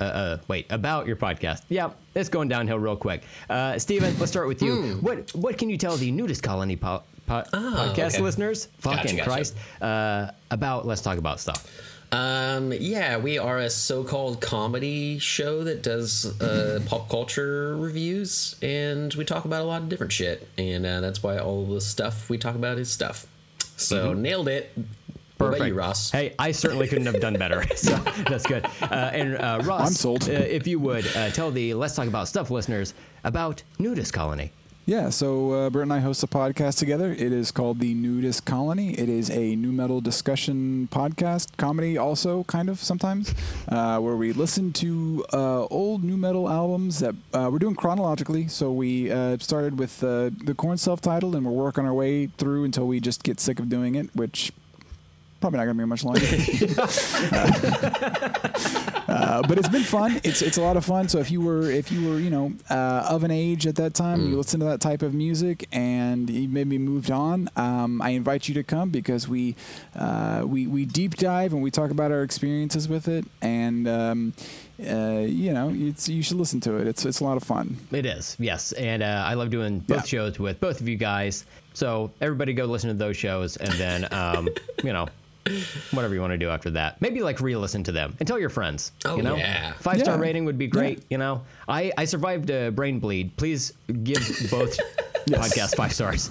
Uh, uh, wait, about your podcast. Yeah, it's going downhill real quick. Uh, Steven, let's start with you. What what can you tell the NuDis Colony po- po- podcast Hmm. okay. listeners? Gotcha, Fucking gotcha. Christ! Uh, about let's talk about stuff. Um, yeah, we are a so-called comedy show that does uh, pop culture reviews, and we talk about a lot of different shit, and uh, that's why all the stuff we talk about is stuff. So nailed it. What about you, Ross? Hey, I certainly couldn't have done better. So that's good. Uh, and uh, Ross, I'm sold. Uh, if you would uh, tell the Let's Talk About Stuff listeners about NuDis Colony. Yeah, so uh, and I host a podcast together. It is called The NuDis Colony. It is a nu metal discussion podcast, comedy also, kind of sometimes, uh, where we listen to uh, old nu metal albums that uh, we're doing chronologically. So we uh, started with uh, the Korn self titled, and we're working our way through until we just get sick of doing it, which probably not going to be much longer. Uh, but it's been fun. It's it's a lot of fun. So if you were if you were you know uh, of an age at that time, you listen to that type of music, and you maybe moved on. Um, I invite you to come because we uh, we we deep dive and we talk about our experiences with it, and um, uh, you know, it's you should listen to it. It's it's a lot of fun. It is, yes, and uh, I love doing both Yeah. shows with both of you guys. So everybody go listen to those shows, and then um, you know, whatever you want to do after that. Maybe like re-listen to them and tell your friends. Oh, you know, yeah. five star Yeah. rating would be great. You know, I I survived a brain bleed. Please give both Yes. podcasts five stars.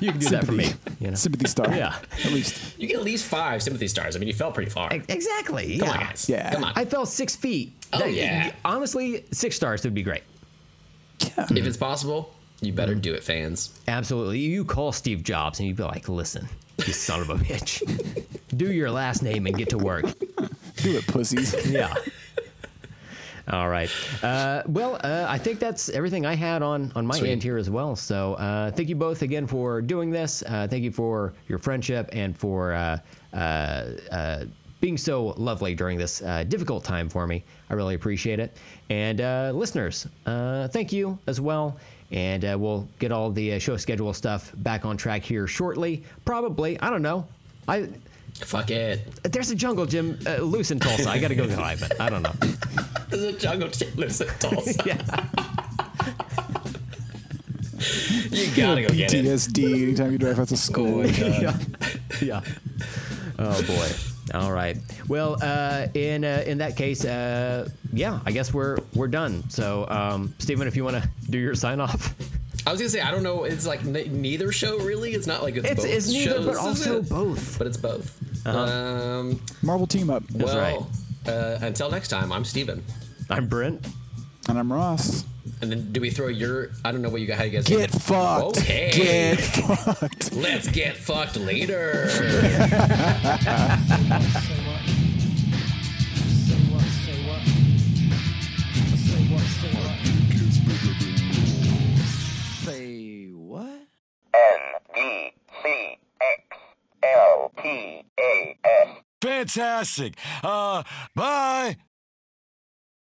You can do that for me. You know, Sympathy star. Yeah. At least. You get at least five sympathy stars. I mean, you fell pretty far. exactly. Come yeah. on, guys. Yeah. Come on. I fell six feet. Oh, That- yeah. Honestly, six stars would be great. Yeah. if it's possible, you better mm-hmm. do it, fans. Absolutely. You call Steve Jobs and you'd be like, listen, you son of a bitch. Do your last name and get to work. Do it, pussies. Yeah. All right. Uh, well, uh, I think that's everything I had on, on my Sweet. end here as well. So uh, thank you both again for doing this. Uh, thank you for your friendship and for uh, uh, uh, being so lovely during this uh, difficult time for me. I really appreciate it. And uh, listeners, uh, thank you as well. And uh, we'll get all the uh, show schedule stuff back on track here shortly. Probably. I don't know. I Fuck it. there's a jungle gym uh, loose in Tulsa. I got to go live it. I don't know. There's a jungle gym lives in Tulsa. Yeah. You gotta go get it. PTSD anytime you drive out to school. yeah. yeah. Oh boy. All right. Well, uh, in uh, in that case, uh, yeah, I guess we're we're done. So, um, Steven, if you want to do your sign off, I was gonna say I don't know. It's like n- neither show really. It's not like it's, It's- both it's neither, shows, but also it? both. But it's both. Um, Marvel team up. well, right. uh, until next time, I'm Steven. I'm Brent. And I'm Ross. And then do we throw your? I don't know what you got. How you guys Get fucked. Okay. Get fucked. Let's get fucked later. Say what? Say what? Say what? Say what? Say what? Say what? N E C X L T A S. Fantastic. Uh, bye.